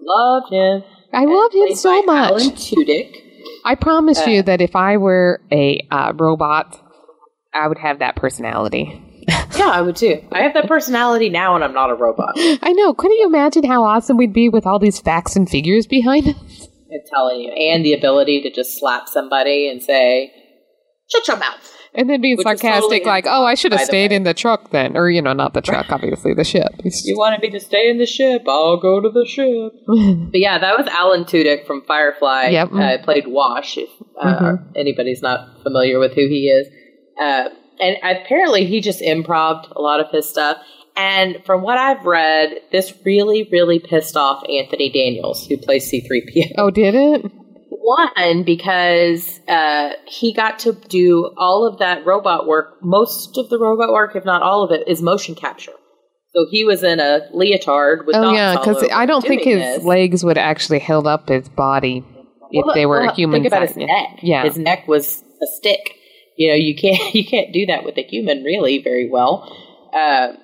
Loved him. I loved him so much. Alan Tudyk. I promise Uh, you that if I were a uh, robot, I would have that personality. Yeah, I would too. I have that personality now, and I'm not a robot. I know. Couldn't you imagine how awesome we'd be with all these facts and figures behind us? I'm telling you, and the ability to just slap somebody and say, "Shut your mouth." And then being Which sarcastic, totally like, "Oh, I should have by the stayed in the truck then," or you know, not the truck, obviously the ship. It's- You wanted me to stay in the ship? I'll go to the ship. but yeah, that was Alan Tudyk from Firefly. Yep. Uh, played Wash. If uh, Mhm. anybody's not familiar with who he is, uh, and apparently he just improved a lot of his stuff. And from what I've read, this really, really pissed off Anthony Daniels, who plays C three PO. oh, did it? One, because uh, he got to do all of that robot work. Most of the robot work, if not all of it, is motion capture. So he was in a leotard with Oh, yeah, because I don't think his this. legs would actually held up his body if Well, they were well, human. Think about his neck. Yeah. his neck was a stick. You know, you can't you can't do that with a human really very well. Uh,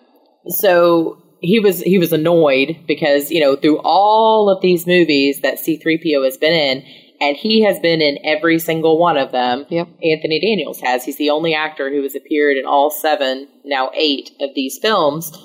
so he was he was annoyed because you know through all of these movies that C three PO has been in, and he has been in every single one of them. Yep. Anthony Daniels has. He's the only actor who has appeared in all seven, now eight of these films.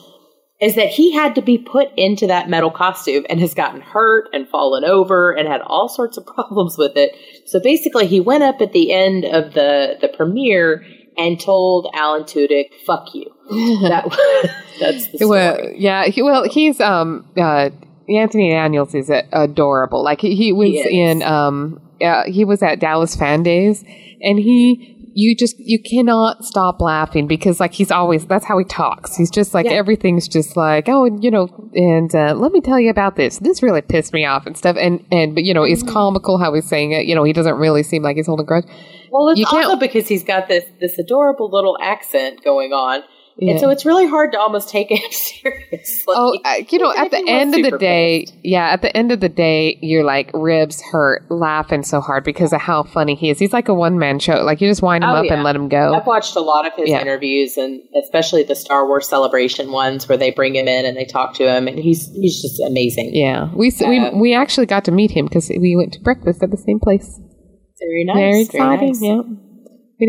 Is that he had to be put into that metal costume and has gotten hurt and fallen over and had all sorts of problems with it. So basically, he went up at the end of the the premiere and told Alan Tudyk, "Fuck you." That that's the story. Well, yeah. He, well, he's um uh Anthony Daniels is adorable. Like he, he was He in um uh, he was at Dallas Fan Days, and he you just you cannot stop laughing because like he's always that's how he talks. He's just like Yeah. everything's just like oh and you know and uh, let me tell you about this. This really pissed me off and stuff. And and but you know it's comical how he's saying it. You know he doesn't really seem like he's holding a grudge. Well, it's also because he's got this this adorable little accent going on, Yeah. and so it's really hard to almost take him seriously. Oh, uh, you know, at the end of the day, pissed. yeah, at the end of the day, you're like ribs hurt, laughing so hard because of how funny he is. He's like a one man show. Like you just wind him Oh, up yeah. and let him go. I've watched a lot of his Yeah. interviews, and especially the Star Wars Celebration ones, where they bring him in and they talk to him, and he's he's just amazing. Yeah, we we Uh, we actually got to meet him because we went to breakfast at the same place. Very nice. Very very exciting. nice. Yeah.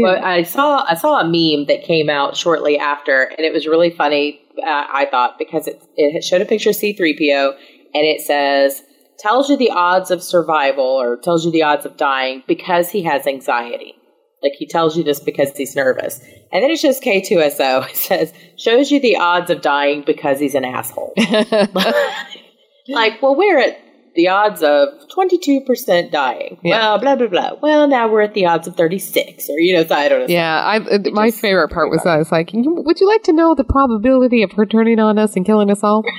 Well, I saw I saw a meme that came out shortly after, and it was really funny. Uh, I thought because it it showed a picture of C three PO, and it says tells you the odds of survival or tells you the odds of dying because he has anxiety. Like he tells you this because he's nervous, and then it shows K two S O. It says shows you the odds of dying because he's an asshole. like, well, we're at the odds of 22% dying. Yeah. Well, blah, blah, blah. Well, now we're at the odds of 36, or, you know, so I don't know. yeah, I, my favorite part was I was like, "You- "Would you like to know the probability of her turning on us and killing us all?"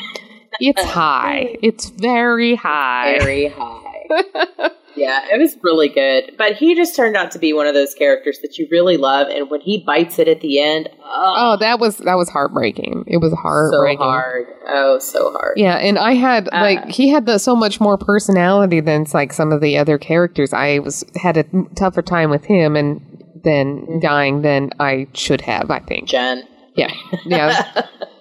It's high. It's very high. Very high. Yeah, it was really good. But he just turned out to be one of those characters that you really love. And when he bites it at the end, oh, Oh, that was that was heartbreaking. It was so hard. Oh, so hard. Yeah, and I had Uh, like he had the, so much more personality than like some of the other characters. I was had a tougher time with him and then Mm-hmm. dying than I should have. I think. Jyn. Yeah, yeah.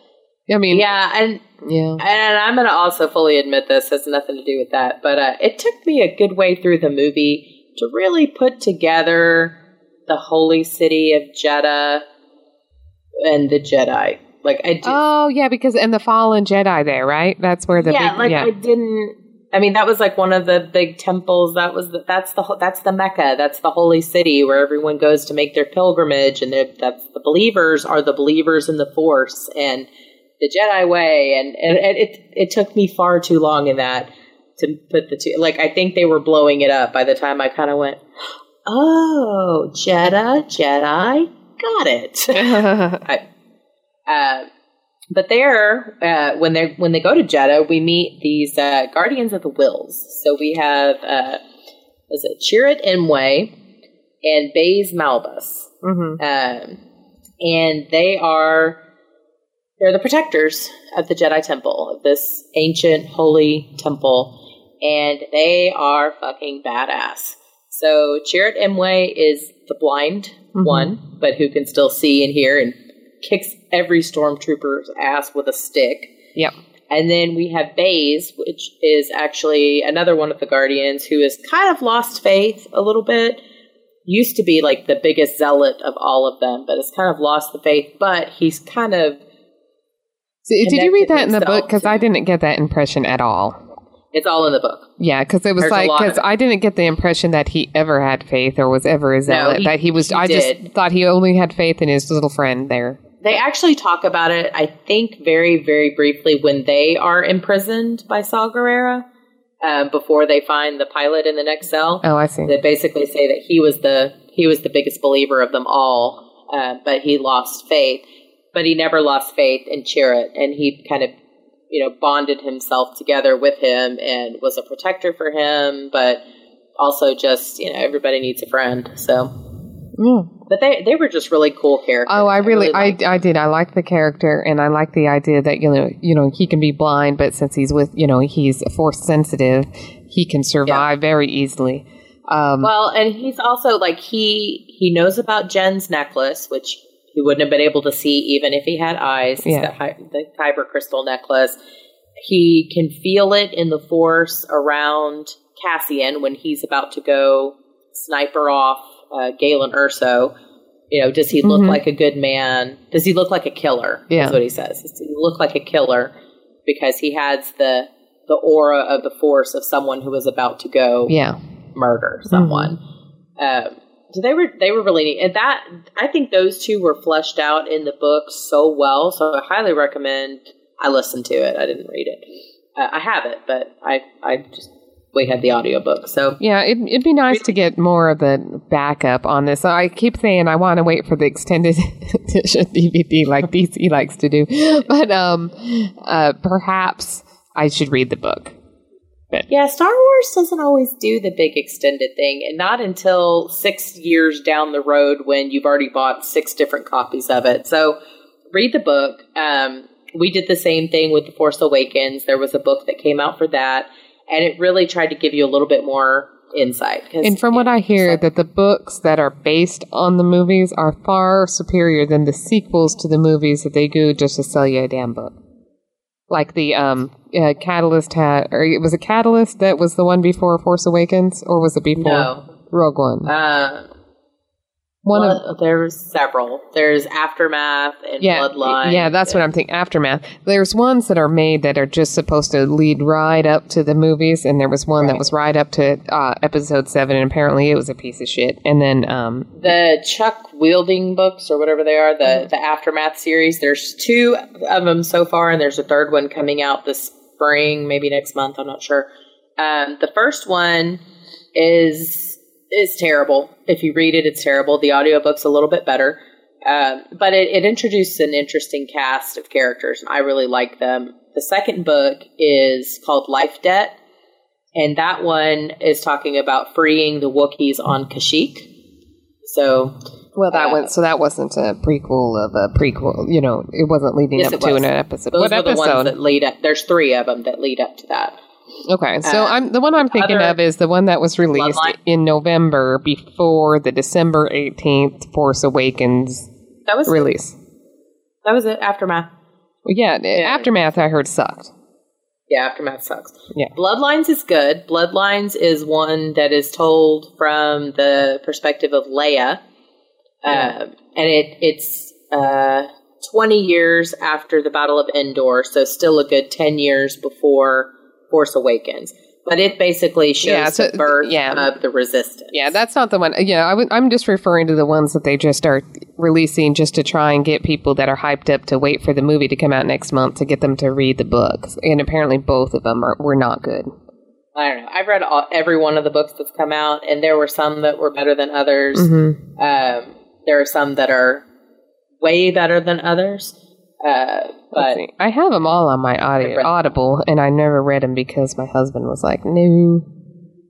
I mean, Yeah, and yeah. And I'm going to also fully admit this has nothing to do with that, but uh, it took me a good way through the movie to really put together the holy city of Jedha and the Jedi. Like I did, Oh yeah, because and the fallen Jedi there, right? That's where the yeah, big like yeah. I didn't. I mean, that was like one of the big temples. That was the, that's the that's the Mecca. That's the holy city where everyone goes to make their pilgrimage, and that's the believers are the believers in the Force and the Jedi way. And, and, and it it took me far too long in that to put the two. Like I think they were blowing it up by the time I kind of went, oh, Jedi, Jedi, got it. I, uh, but there, uh, when they when they go to Jedha, we meet these uh, guardians of the Whills. So we have uh, was it Chirrut Imwe and Baze Malbus, Mhm. um, and they are they're the protectors of the Jedi Temple of this ancient holy temple, and they are fucking badass. So Chirrut Imwe is the blind Mhm. one, but who can still see and hear and kicks every stormtrooper's ass with a stick. Yep. And then we have Baze, which is actually another one of the Guardians who has kind of lost faith a little bit. Used to be like the biggest zealot of all of them, but has kind of lost the faith. But he's kind of So, did you read that in the book? Because I didn't get that impression at all. it's all in the book. Yeah, because it was There's like because I didn't get the impression that he ever had faith or was ever a zealot. he- that he was. he I did. just thought he only had faith in his little friend there. They actually talk about it, I think, very, very briefly when they are imprisoned by Saw Guerrera. um, before they find the pilot in the next cell. Oh, I see. They basically say that he was the he was the biggest believer of them all, uh, but he lost faith. But he never lost faith in Chirrut, and he kind of you know bonded himself together with him and was a protector for him, but also just you know everybody needs a friend. So, Yeah. but they they were just really cool characters. Oh, I really, I, liked I did. I liked the character, and I like the idea that you know, you know, he can be blind, but since he's with, you know, he's force sensitive, he can survive very easily. Um, Well, and he's also like he he knows about Jyn's necklace, which he wouldn't have been able to see even if he had eyes. Yeah. the, hy- the kyber crystal necklace. He can feel it in the force around Cassian when he's about to go sniper off uh, Galen Erso. You know, does he look Mhm. like a good man? Does he look like a killer? Yeah. That's what he says. Does he look like a killer because he has the the aura of the force of someone who is about to go yeah, murder someone. Um, So they were they were really neat, and that I think those two were fleshed out in the book so well. So I highly recommend. I listened to it. I didn't read it. Uh, I have it, but I I just we had the audiobook. So Yeah, it, it'd be nice to get more of the backup on this. I keep saying I want to wait for the extended edition DVD like DC likes to do, but um, uh, perhaps I should read the book. Yeah, Star Wars doesn't always do the big extended thing, and not until six years down the road when you've already bought six different copies of it. So read the book. Um, we did the same thing with The Force Awakens. There was a book that came out for that, and it really tried to give you a little bit more insight. And from you what I hear, it's that the books that are based on the movies are far superior than the sequels to the movies that they do just to sell you a damn book. Like the um, uh, Catalyst had, or it was a Catalyst that was the one before Force Awakens, or was it before No. Rogue One? Uh, one of there's several. There's Aftermath and yeah, Bloodline. yeah, that's what I'm thinking. Aftermath. There's ones that are made that are just supposed to lead right up to the movies, and there was one that was right up to uh, Episode Seven, and apparently it was a piece of shit. And then um, the Chuck Wendig books or whatever they are, the the Aftermath series. There's two of them so far, and there's a third one coming out this spring, maybe next month. I'm not sure. Um, the first one is is terrible. If you read it, it's terrible. The audiobook's a little bit better. Um, but it, it introduced an interesting cast of characters, and I really like them. The second book is called Life Debt, and that one is talking about freeing the Wookiees on Kashyyyk. So Well, that Uh, one. So that wasn't a prequel of a prequel. You know, it wasn't leading Yes, up it to was. an episode. those what are the ones episode? that lead up. There's three of them that lead up to that. Okay, so uh, I'm the one I'm thinking of is the one that was released Bloodline? in November before the December 18th Force Awakens That was release. that was it. Aftermath. Well, yeah, the Aftermath I heard sucked. Yeah, Aftermath sucks. Yeah. Bloodlines is good. Bloodlines is one that is told from the perspective of Leia, um, and it it's uh, twenty years after the Battle of Endor, so still a good ten years before Force Awakens. But it basically shows Yeah, so- the birth yeah. of the Resistance. Yeah, that's not the one. Yeah, I w- I'm just referring to the ones that they just are releasing just to try and get people that are hyped up to wait for the movie to come out next month to get them to read the books. And apparently, both of them are were not good. I don't know. I've read all, every one of the books that's come out, and there were some that were better than others. Mm-hmm. Um, there are some that are way better than others. Uh, but I have them all on my audio, Audible, and I never read them because my husband was like, "No,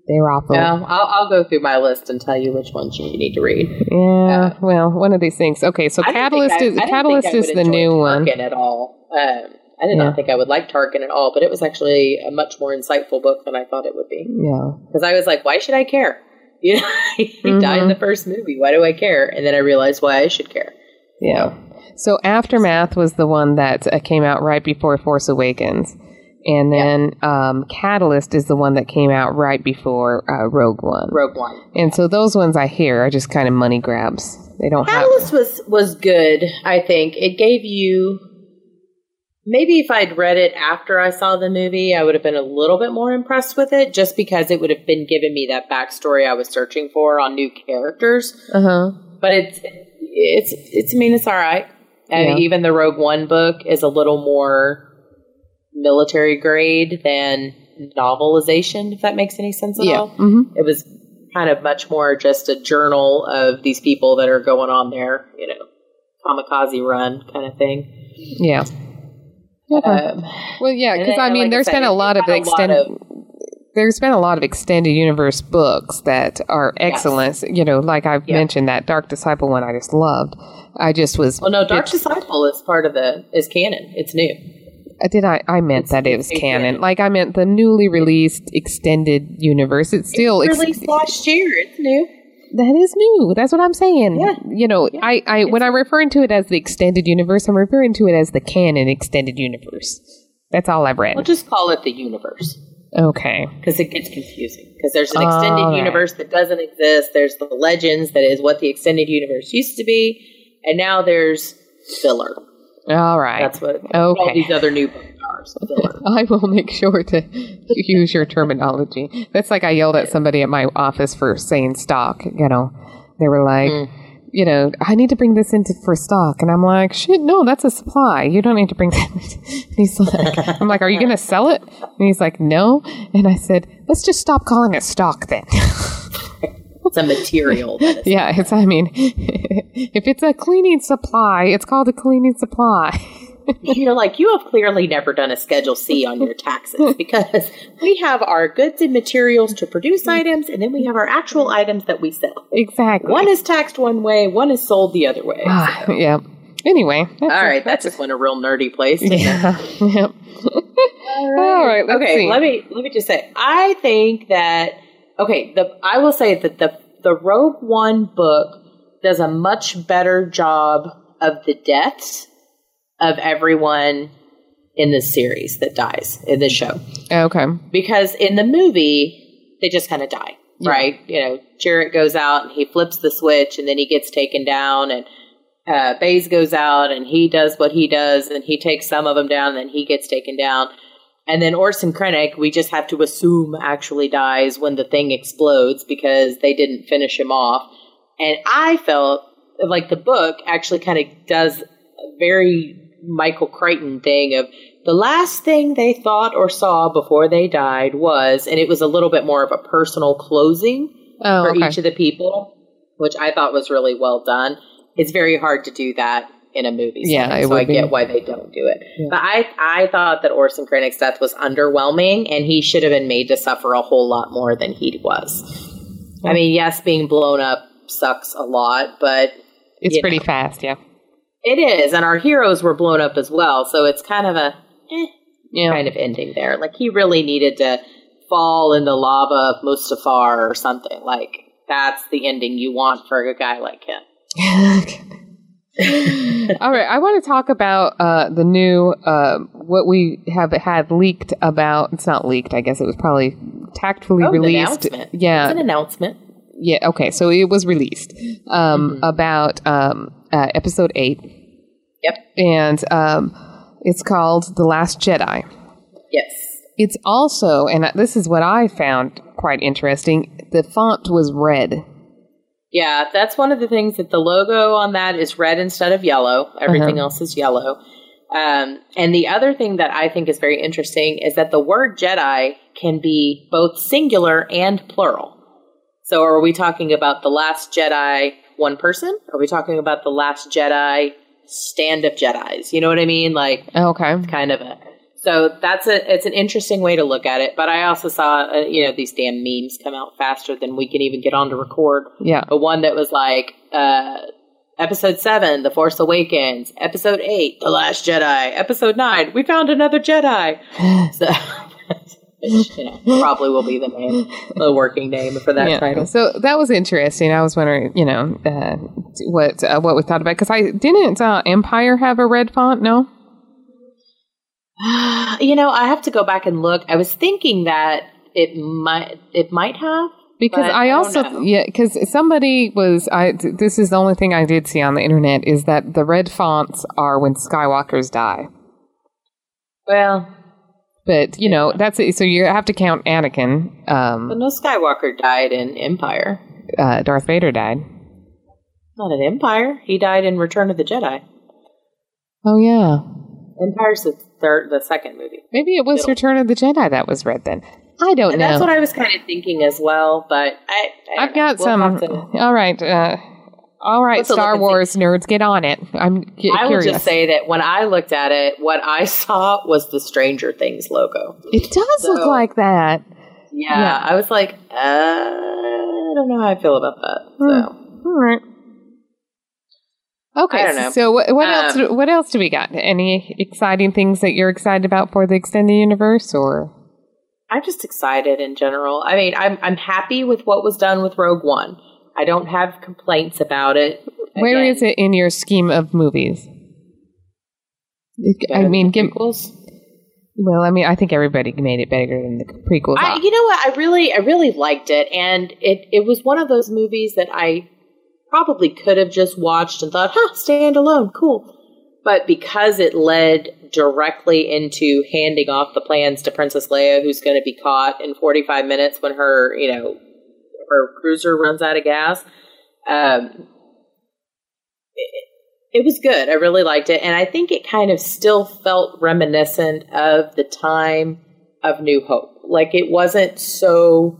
they're awful." no, I'll, I'll go through my list and tell you which ones you need to read. Yeah, well, one of these things. Okay, so Catalyst I- is I Catalyst is the new one. Tarkin at all. Um, I did Yeah. not think I would like Tarkin at all, but it was actually a much more insightful book than I thought it would be. Yeah, Because I was like, why should I care? You know, he died in Mhm. the first movie. Why do I care? And then I realized why I should care. yeah. So Aftermath was the one that uh, came out right before Force Awakens, and then um, Catalyst is the one that came out right before uh, Rogue One. Rogue One. And so those ones I hear are just kind of money grabs. They don't have. Catalyst was was good. I think it gave you. Maybe if I'd read it after I saw the movie, I would have been a little bit more impressed with it, just because it would have been giving me that backstory I was searching for on new characters. Uh huh. But it's it's it's. I mean, it's all right. And even the Rogue One book is a little more military grade than novelization, if that makes any sense at Yeah. all hmm it was kind of much more just a journal of these people that are going on their, you know, kamikaze run kind of thing. Yeah. Um, Well, yeah, because I mean, like there's said, been a lot of had a lot extended. There's been a lot of extended universe books that are excellent. You know, like I've Yeah. mentioned that Dark Disciple one I just loved. I just was. well, no, Dark Disciple is part of the is canon. It's new. Uh, Did I? I meant It's- that it was canon. canon. Like I meant the newly released extended universe. It's still ex- Released last year. It's new. that is new. That's what I'm saying. Yeah. You know, Yeah. I, I when I'm referring to it as the extended universe, I'm referring to it as the canon extended universe. That's all I've read. We'll just call it the universe okay. because it gets confusing. Because there's an extended All right. universe that doesn't exist. There's the legends that is what the extended universe used to be, and now there's filler. All right. That's what all Okay. these other new books are. so I will make sure to use your terminology. That's like I yelled at somebody at my office for saying stock. You know, They were like, Mm. You know, I need to bring this into for stock, and I'm like, shit, no, that's a supply. You don't need to bring that. and he's like, I'm like, are you gonna sell it? And he's like, no. And I said, let's just stop calling it stock then. It's a material. Yeah, it's. I mean, if it's a cleaning supply, it's called a cleaning supply. You're like, you have clearly never done a Schedule C on your taxes because we have our goods and materials to produce items, and then we have our actual items that we sell. exactly. One is taxed one way, one is sold the other way. Ah, yeah. Anyway, that's All a- right, that just went a real nerdy place. Yeah. yep. All right. Let's okay, see. let me let me just say, I think that okay, the I will say that the the Rogue One book does a much better job of the deaths of everyone in this series that dies in this show Okay. because in the movie they just kind of die Yeah. right you know Chirrut goes out and he flips the switch and then he gets taken down and uh, Baze goes out and he does what he does and he takes some of them down and then he gets taken down and then orson krennic we just have to assume actually dies when the thing explodes because they didn't finish him off and i felt like the book actually kind of does very michael crichton thing of the last thing they thought or saw before they died was and it was a little bit more of a personal closing Oh, for okay. each of the people, which I thought was really well done. It's very hard to do that in a movie. Yeah, setting, so I be. get why they don't do it. Yeah. But I, I thought that Orson Krennic's death was underwhelming, and he should have been made to suffer a whole lot more than he was. I mean, yes, being blown up sucks a lot, but it's pretty know. fast. Yeah. It is, and our heroes were blown up as well. So it's kind of a eh, Yeah. kind of ending there. Like he really needed to fall in the lava of Mustafar or something. Like that's the ending you want for a guy like him. All right, I want to talk about uh, the new uh, what we have had leaked about. It's not leaked, I guess it was probably tactfully Oh, released. announcement. Yeah, It's an announcement. Yeah. Okay, so it was released um, Mm-hmm. about um, uh, episode eight, Yep. and um, it's called The Last Jedi. Yes. It's also, and this is what I found quite interesting. The font was red. Yeah, that's one of the things that the logo on that is red instead of yellow. Everything Uh-huh. else is yellow. Um, and the other thing that I think is very interesting is that the word Jedi can be both singular and plural. So are we talking about the last Jedi one person? Are we talking about the last Jedi stand of Jedi's? You know what I mean? Like Okay. kind of a so that's a it's an interesting way to look at it but i also saw uh, you know these damn memes come out faster than we can even get on to record Yeah. but one that was like uh episode 7 the force awakens episode 8 the last jedi episode 9 we found another jedi so which, you know, probably will be the name the working name for that yeah. title So that was interesting. I was wondering, you know, uh, what uh, what we thought about because I didn't uh, Empire have a red font? No. you know i have to go back and look i was thinking that it might it might have Because I I also know. yeah, because somebody was I. This is the only thing I did see on the internet is that the red fonts are when Skywalkers die. well But you know that's it. So you have to count Anakin. But Um, no Skywalker died in Empire. uh, Darth Vader died. Not in Empire. He died in Return of the Jedi. Oh yeah, Empire's the third, the second movie. maybe it was Middle. Return of the Jedi that was read then. I don't And know. that's what I was kind of thinking as well. But I, I I've know. got We'll some. all right, uh, all right, Star. Wars nerds, get on it. I'm I will curious. just say that when I looked at it, what I saw was the Stranger Things logo. it does look like that. Yeah, Yeah. I was like, uh, I don't know how I feel about that. So. All right. Okay, I don't know. so what, what else? Um, What else do we got? Any exciting things that you're excited about for the extended universe, or I'm just excited in general. I mean, I'm I'm happy with what was done with Rogue One. I don't have complaints about it. where Again, is it in your scheme of movies? I mean, give, prequels. well, I mean, I think everybody made it better than the prequels. I, you know what? I really, I really liked it, and it it was one of those movies that I probably could have just watched and thought, "Huh, stand alone, cool." But because it led directly into handing off the plans to Princess Leia, who's going to be caught in 45 minutes when her, you know, her cruiser runs out of gas, Um, it, it was good. I really liked it, and I think it kind of still felt reminiscent of the time of New Hope. Like it wasn't so.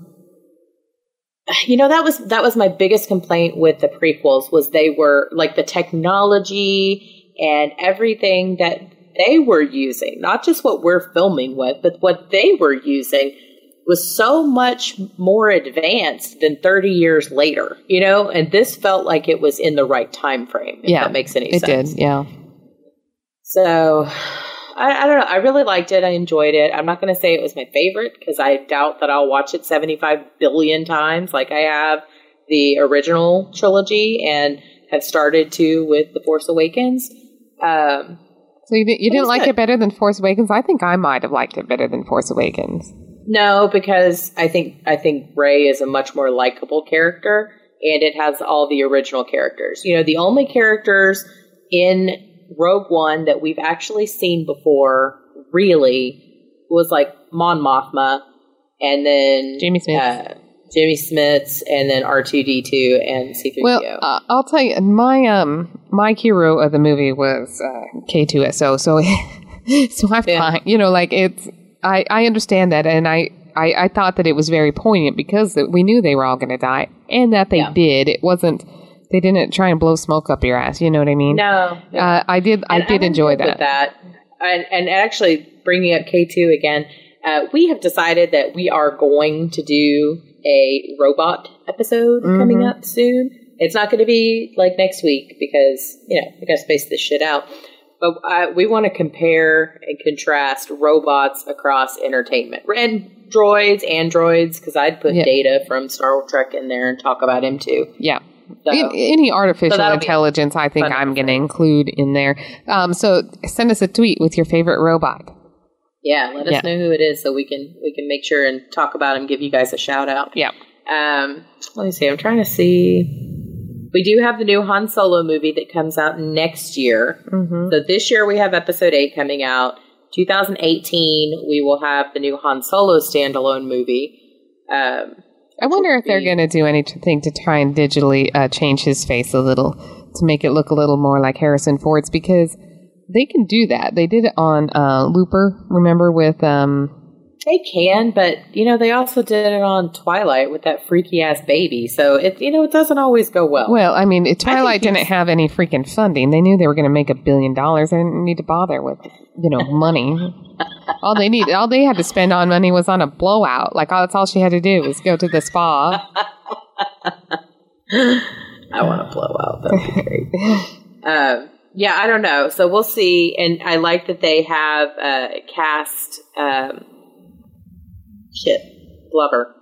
You know that was that was my biggest complaint with the prequels was they were like the technology and everything that they were using, not just what we're filming with, but what they were using was so much more advanced than 30 years later, you know, and this felt like it was in the right time frame, if Yeah, that makes any It sense. did, yeah. So I, I don't know. I really liked it. I enjoyed it. I'm not going to say it was my favorite because I doubt that I'll watch it 75 billion times like I have the original trilogy and have started to with The Force Awakens. Um, So you, you didn't like good. it better than Force Awakens? I think I might have liked it better than Force Awakens. No, because I think I think Rey is a much more likable character, and it has all the original characters. You know, the only characters in Rogue One that we've actually seen before, really, was like Mon Mothma, and then Jamie Smith. uh, Jimmy Smits, and then R two D two and C three Well, PO. uh, I'll tell you, my um, my hero of the movie was uh, K2SO. So, so I'm Yeah. You know, like it's. I I understand that, and I. I, I thought that it was very poignant because that we knew they were all going to die, and that they Yeah. did. It wasn't. They didn't try and blow smoke up your ass. You know what I mean? No, no. Uh, I did. I And did I'm enjoy that. that. And, and actually, bringing up K2 again, uh, we have decided that we are going to do a robot episode Mm-hmm. coming up soon. It's not going to be like next week because, you know, we got to space this shit out. But uh, we want to compare and contrast robots across entertainment and droids, androids, because I'd put Yeah. data from Star Trek in there and talk about him too. Yeah. So- An- Any artificial that'll intelligence, I think I'm going to include in there. Um, so send us a tweet with your favorite robot. Yeah, let us Yeah. know who it is so we can we can make sure and talk about him, give you guys a shout out. Yeah. Um, let me see. I'm trying to see. We do have the new Han Solo movie that comes out next year. Mm-hmm. So this year we have Episode Eight coming out. 2018 we will have the new Han Solo standalone movie. Um, I wonder if they're going to do anything to try and digitally uh, change his face a little to make it look a little more like Harrison Ford's because they can do that. They did it on uh, Looper, remember, with. Um, they can, but you know they also did it on Twilight with that freaky ass baby. So it you know it doesn't always go well. well, I mean, Twilight he's- didn't have any freaking funding. They knew they were going to make a billion dollars. They didn't need to bother with, you know, money. all they need, all they had to spend on money was on a blowout. Like, all, that's all she had to do was go to the spa. I want to blow out. That'd be great. um, yeah, I don't know. So we'll see. And I like that they have uh, cast um, shit Glover.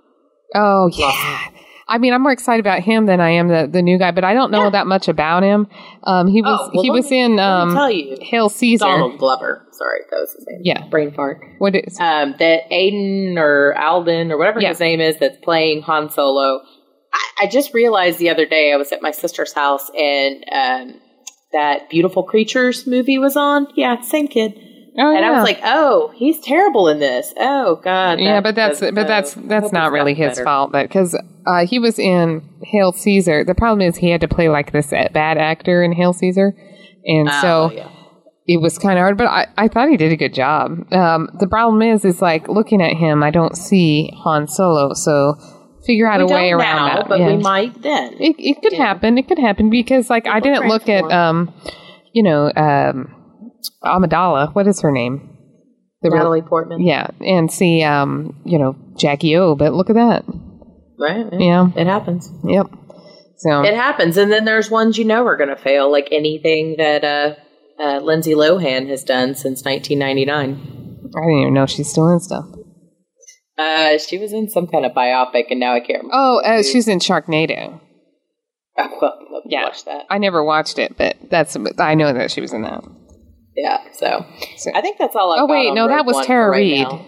Oh yeah. I mean, I'm more excited about him than I am the, the new guy, but I don't know Yeah. that much about him. Um, he was Oh, well, he was in um, tell you, Hail Caesar. Donald Glover. Sorry, that was his name. Yeah. brain fart. What is? Um, that Aiden or Alden or whatever Yeah. his name is that's playing Han Solo. I, I just realized the other day I was at my sister's house and um, that Beautiful Creatures movie was on. Yeah, same kid. Oh, And I was like, "Oh, he's terrible in this." Oh God. yeah, but that's but that's that's not really his better. fault. But because uh, he was in Hail Caesar, the problem is he had to play like this uh, bad actor in Hail Caesar, and Oh, so yeah. it was kind of hard. But I, I thought he did a good job. Um, the problem is, is like looking at him, I don't see Han Solo, so figure out we a way around now, that. but yeah. we might then. It, it could Yeah. happen. It could happen because, like, I didn't look at, um, you know, um, Amidala. What is her name? The real- Natalie Portman. yeah, and see, um, you know, Jackie O. But look at that. Right. Yeah. It happens. Yep. So It happens, and then there's ones you know are going to fail, like anything that uh, uh, Lindsay Lohan has done since 1999. I didn't even know she's still in stuff. Uh, she was in some kind of biopic, and now I can't remember. Oh, uh, she's in Sharknado. Oh, well, Yeah. I never watched it, but that's I know that she was in that. Yeah, so So- I think that's all. I've Oh, wait, no, that was Tara for right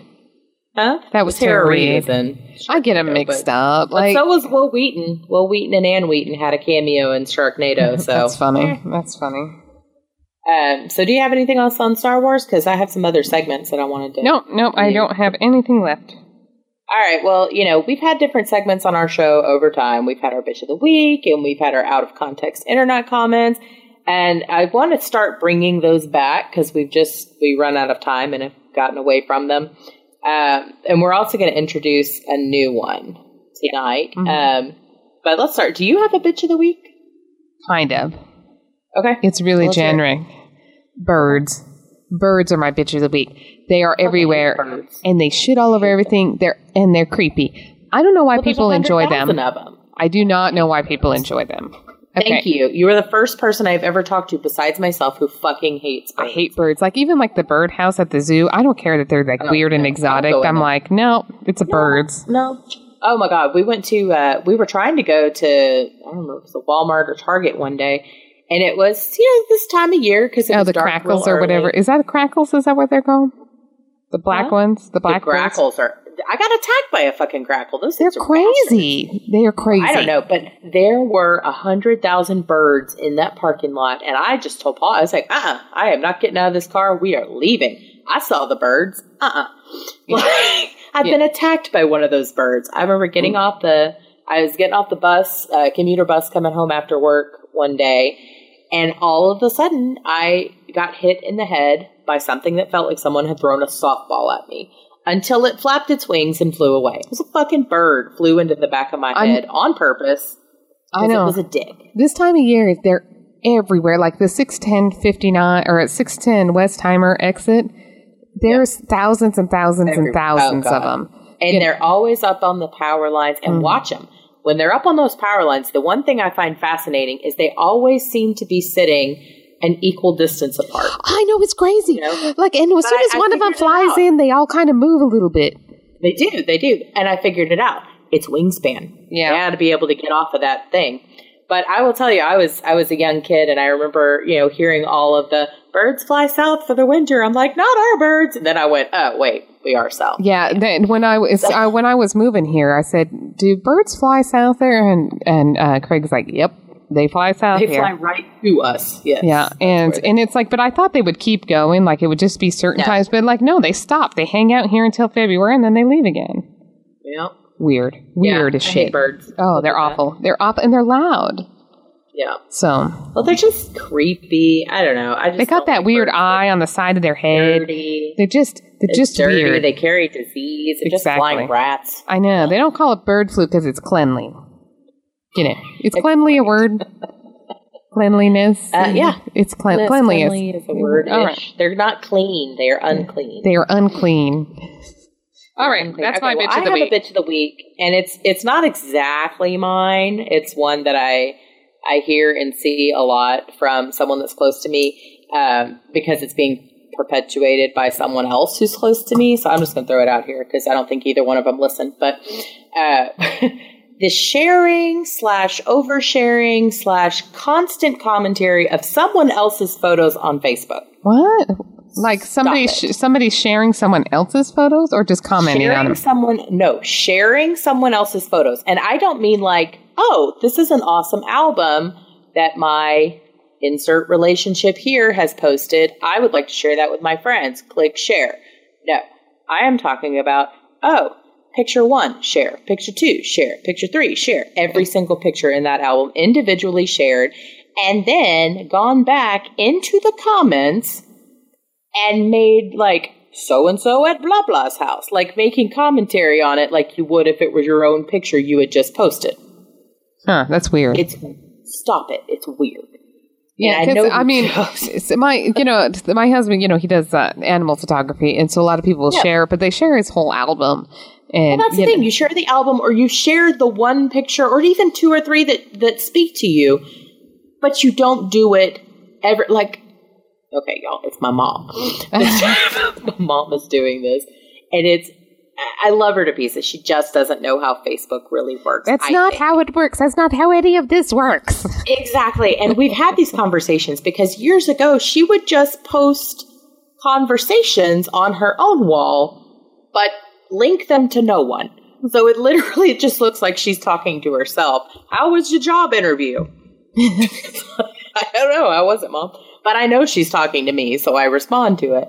Huh? That was Tara Tara Reid. Reid. I get them mixed but- up. Like so was Wil Wheaton. Wil Wheaton and Anne Wheaton had a cameo in Sharknado. So that's funny. That's funny. Um, so do you have anything else on Star Wars? Because I have some other segments that I wanted to. No, no, I don't have anything left. All right. Well, you know, we've had different segments on our show over time. We've had our bitch of the week and we've had our out of context internet comments. And I want to start bringing those back because we've just, we run out of time and have gotten away from them. Um, and we're also going to introduce a new one tonight. Mhm. Um, but let's start. Do you have a bitch of the week? Kind of. Okay. It's really it. generic. Birds. Birds are my bitch of the week. They are everywhere, and they shit all over everything. They're and they're creepy. I don't know why Well, people enjoy them. Them. I do not know why people enjoy them. Thank you. You were the first person I've ever talked to besides myself who fucking hates I hate birds. Like even like the birdhouse at the zoo. I don't care that they're like weird and exotic. I'm, like, no, it's a birds. No. Oh my god, we went to uh we were trying to go to I don't if it was a Walmart or Target one day, and it was you know this time of year because it Oh, was the dark crackles or whatever. Is that crackles? Is that what they're called? The black Huh? ones, the The black birds? grackles are. I got attacked by a fucking grackle. Those They're things are bastards. crazy. They are crazy. I don't know, but there were a hundred thousand birds in that parking lot, and I just told Paul, I was like, "Uh, uh I am not getting out of this car. We are leaving." I saw the birds. Uh, uh Like, I've Yeah. been attacked by one of those birds. I remember getting off the. I was getting off the bus, uh, commuter bus, coming home after work one day, and all of a sudden, I got hit in the head by something that felt like someone had thrown a softball at me. Until it flapped its wings and flew away. It was a fucking bird flew into the back of my I'm- head on purpose. I know. It was a dick. this time of year, they're everywhere. Like the 610 59 or at 610 Westheimer exit, there's thousands and thousands and thousands Oh, of them. And they're always up on the power lines and Mhm. watch them. When they're up on those power lines, the one thing I find fascinating is they always seem to be sitting an equal distance apart. I know it's crazy. You know? Like, and as But soon as I one of them flies in, they all kind of move a little bit. They do, they do. And I figured it out. It's wingspan. Yeah. They had to be able to get off of that thing. But I will tell you, I was I was a young kid and I remember, you know, hearing all of the birds fly south for the winter. I'm like, not our birds. And then I went, oh wait, we are south. Yeah, then when I was uh, when I was moving here, I said, "Do birds fly south there?" And and uh, Craig's like, "Yep, they fly south They here." fly right to us. Yes. yeah, and and it's like, but I thought they would keep going, like it would just be certain No. times. But like, no, they stop. They hang out here until February, and then they leave again. Yeah. Weird, weird Yeah, as shit. birds. Oh, they're awful. They're awful, and they're loud. Yeah. So Well, they're just creepy. I don't know. I just they got that like weird eye on the side of their head. dirty. They're just they're It's just dirty. weird. They carry disease. They're just Exactly. flying rats. I know. They don't call it bird flu because it's cleanly. You know, is cleanly a word? Cleanliness? Uh, yeah. It's cle- Yes, cleanliness. cleanly is a word. All right. They're not clean. They are unclean. They are unclean. All right. Unclean. That's Okay, my well, bitch of the I have week. a bitch of the week, and it's it's not exactly mine. It's one that I I hear and see a lot from someone that's close to me um, because it's being perpetuated by someone else who's close to me. So I'm just going to throw it out here because I don't think either one of them listened. But uh, the sharing slash oversharing slash constant commentary of someone else's photos on Facebook. What? Like somebody sh- somebody sharing someone else's photos or just commenting on them? someone no sharing someone else's photos and i don't mean like oh this is an awesome album that my insert relationship here has posted i would like to share that with my friends click share no i am talking about oh picture one share picture two share picture three share every single picture in that album individually shared and then gone back into the comments and made like so and so at blah blah's house, like making commentary on it like you would if it was your own picture you had just posted. Huh, that's weird. It's stop it. It's weird. Yeah, And I know I, mean, my you know my husband, you know, he does uh, animal photography, and so a lot of people Yeah. share, but they share his whole album. And that's the you know- thing. You share the album, or you share the one picture, or even two or three that that speak to you, but you don't do it ever. Like, okay, y'all, it's my mom. my mom is doing this, and it's. I love her to pieces. She just doesn't know how Facebook really works. That's I not think. how it works. That's not how any of this works. Exactly. And we've had these conversations because years ago she would just post conversations on her own wall, but link them to no one. So it literally just looks like she's talking to herself. How was your job interview? I don't know. I wasn't, mom. But I know she's talking to me, so I respond to it.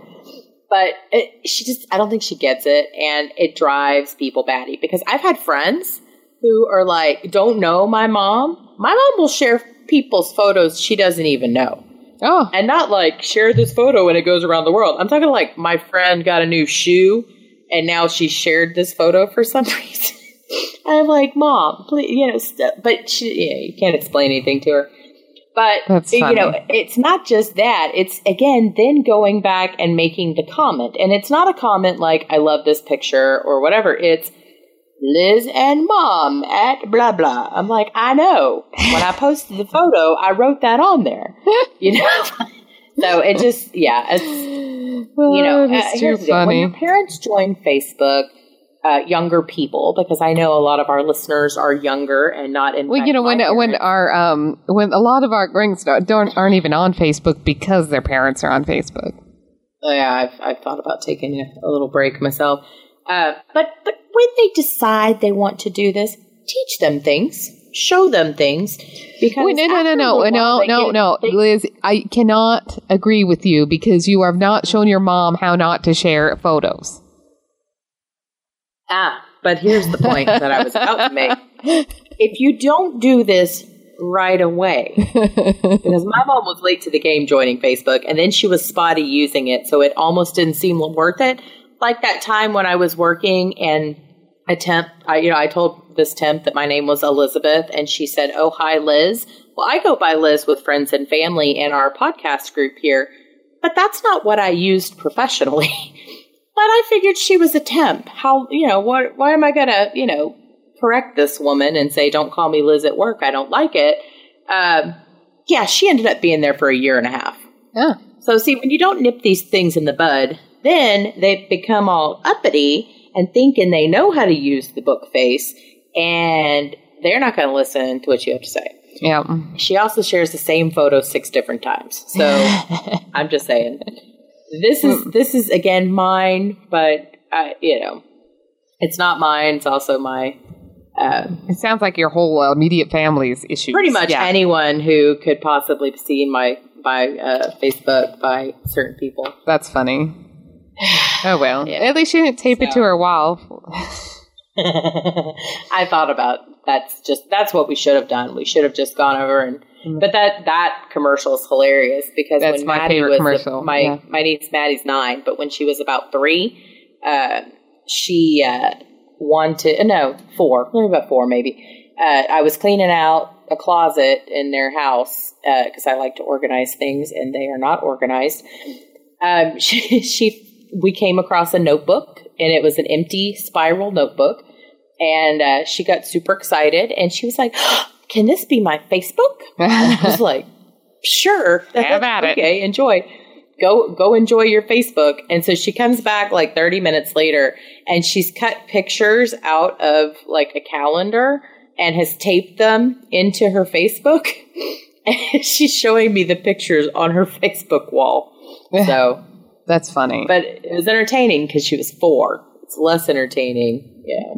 but it, she just I don't think she gets it, and it drives people batty because I've had friends who are like don't know my mom. My mom will share people's photos she doesn't even know. Oh, And not like share this photo and it goes around the world. I'm talking like my friend got a new shoe and now she shared this photo for some reason. I'm like, mom, please, you know, st-. but she, yeah, you can't explain anything to her. But That's you know, it's not just that. It's again then going back and making the comment, and it's not a comment like "I love this picture" or whatever. It's Liz and mom at blah blah. I'm like, I know. When I posted the photo, I wrote that on there. You know. so it just yeah, it's you know, it's uh, too deal. when your parents join Facebook, uh, younger people, because I know a lot of our listeners are younger and not in. Well, you know, when my when our um when a lot of our rings don't don't- aren't even on Facebook because their parents are on Facebook. Oh, yeah, I've, I've thought about taking a, a little break myself. Uh, but but when they decide they want to do this, teach them things, show them things. Because Wait, no, no, no, a no, no, no, no, Liz. I cannot agree with you because you have not shown your mom how not to share photos. Ah, but here's the point that I was about to make. If you don't do this right away, because my mom was late to the game joining Facebook, and then she was spotty using it, so it almost didn't seem worth it. Like that time when I was working and a temp, I, you know, I told this temp that my name was Elizabeth, and she said, "Oh, hi, Liz." Well, I go by Liz with friends and family in our podcast group here, but that's not what I used professionally. But I figured she was a temp. How, you know, what, why am I going to, you know, correct this woman and say, don't call me Liz at work? I don't like it. Um, yeah, she ended up being there for a year and a half. Yeah. So, see, when you don't nip these things in the bud, then they become all uppity and thinking they know how to use the book face, and they're not going to listen to what you have to say. Yeah. She also shares the same photo six different times. So I'm just saying, this is this is again mine, but I, you know, it's not mine. It's also my uh, It sounds like your whole uh, immediate family's issue. pretty much Yeah. anyone who could possibly be seen my by uh, Facebook by certain people. That's funny. Oh well. Yeah. At least she didn't tape it to her wall. I thought about that's just that's what we should have done. We should have just gone over and. But that that commercial is hilarious because That's when my Maddie favorite was commercial, my yeah. my niece Maddie's nine, but when she was about three, uh, she uh, wanted uh, no four, maybe about four maybe. Uh, I was cleaning out a closet in their house because I like to organize things, and they are not organized. Um, she, she we came across a notebook, and it was an empty spiral notebook, and uh, she got super excited, and she was like, "Can this be my Facebook?" I was like, "Sure, Have at it. Okay, enjoy." Go go enjoy your Facebook. And so she comes back like 30 minutes later and she's cut pictures out of like a calendar and has taped them into her Facebook. And she's showing me the pictures on her Facebook wall. So, That's funny. but it was entertaining because she was four. It's less entertaining, yeah.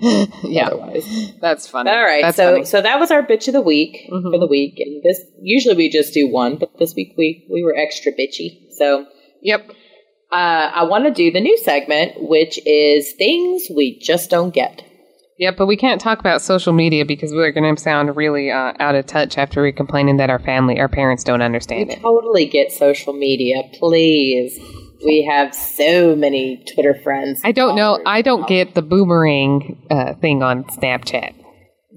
yeah. yeah. Otherwise, That's funny. all right. That's so, funny. so that was our bitch of the week for the week, and this usually we just do one, but this week we we were extra bitchy. So, Yep. uh, I want to do the new segment, which is things we just don't get. Yep, but we can't talk about social media because we're going to sound really uh, out of touch after we're complaining that our family, our parents don't understand We it. totally get social media, please. We have so many Twitter friends. I don't know. I don't get the boomerang uh, thing on Snapchat.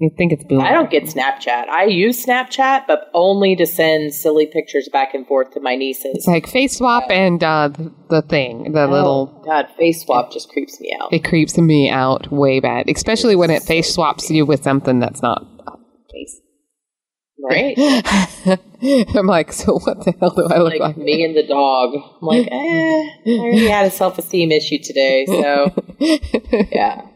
You think it's boomerang? I don't get Snapchat. I use Snapchat, but only to send silly pictures back and forth to my nieces. It's like face swap and uh, the, the thing, the little. Oh, God, face swap just creeps me out. It creeps me out way bad, especially when it face swaps you with something that's not face. Right? I'm like, so what the hell do I look like like? me and the dog. I'm like, eh, I already had a self esteem issue today, so yeah.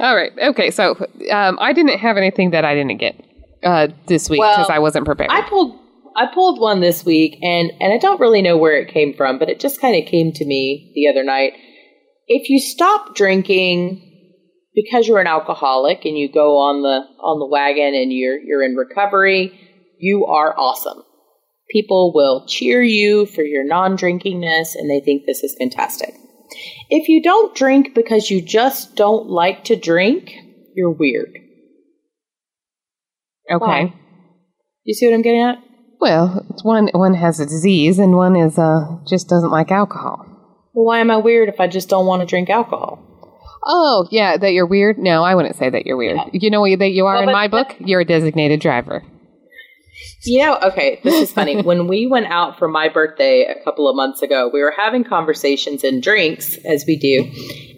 All right. Okay. So um, I didn't have anything that I didn't get uh, this week Well, because I wasn't prepared. I pulled I pulled one this week and and I don't really know where it came from, but it just kind of came to me the other night. If you stop drinking because you're an alcoholic and you go on the on the wagon and you're you're in recovery, you are awesome. People will cheer you for your non drinkingness and they think this is fantastic. If you don't drink because you just don't like to drink, you're weird. Okay. Why? You see what I'm getting at? Well, it's one one has a disease and one is uh just doesn't like alcohol. Well, why am I weird if I just don't want to drink alcohol? Oh, yeah, that you're weird? No, I wouldn't say that you're weird. Yeah. You know what that you are Well, in my book? You're a designated driver. You know, okay, this is funny. when we went out for my birthday a couple of months ago, we were having conversations and drinks, as we do.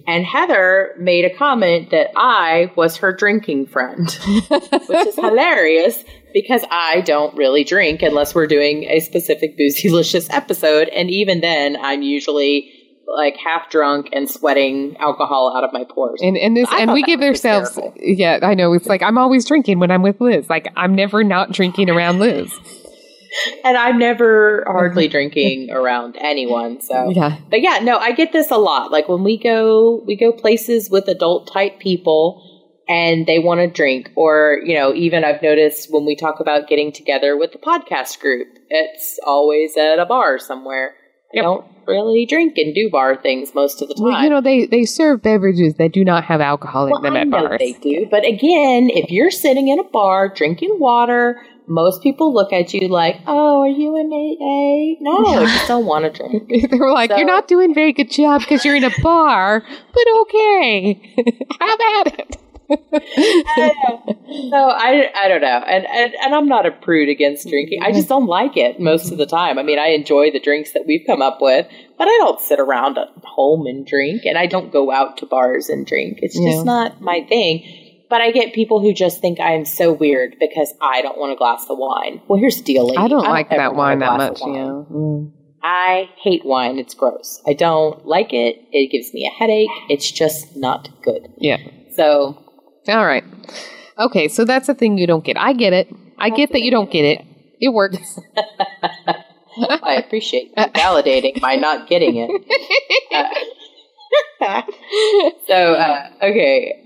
And Heather made a comment that I was her drinking friend, which is hilarious because I don't really drink unless we're doing a specific Boozylicious episode. And even then, I'm usually like half drunk and sweating alcohol out of my pores. And and this and we give ourselves yeah, I know. It's like I'm always drinking when I'm with Liz. Like I'm never not drinking around Liz. and I'm never hardly drinking around anyone. So Yeah. But yeah, no, I get this a lot. Like when we go we go places with adult type people and they want to drink or, you know, even I've noticed when we talk about getting together with the podcast group, it's always at a bar somewhere. Yep. I don't really drink and do bar things most of the time. Well, you know, they they serve beverages that do not have alcohol in Well, them I at know bars. they do, but again, if you're sitting in a bar drinking water, most people look at you like, "Oh, are you an AA?" No, I just don't want to drink. They were like, So- "You're not doing a very good job because you're in a bar, but okay, have at it." so I, I don't know, and, and and I'm not a prude against drinking. I just don't like it most of the time. I mean, I enjoy the drinks that we've come up with, but I don't sit around at home and drink, and I don't go out to bars and drink. It's just Yeah. not my thing. But I get people who just think I am so weird because I don't want a glass of wine. Well, here's the deal. I don't like that wine that much. wine. Yeah. Mm. I hate wine. It's gross. I don't like it. It gives me a headache. It's just not good. Yeah. So All right. Okay, so that's the thing you don't get. I get it. I get that you don't get it. It works. I appreciate you validating my not getting it. Uh, so, uh, okay.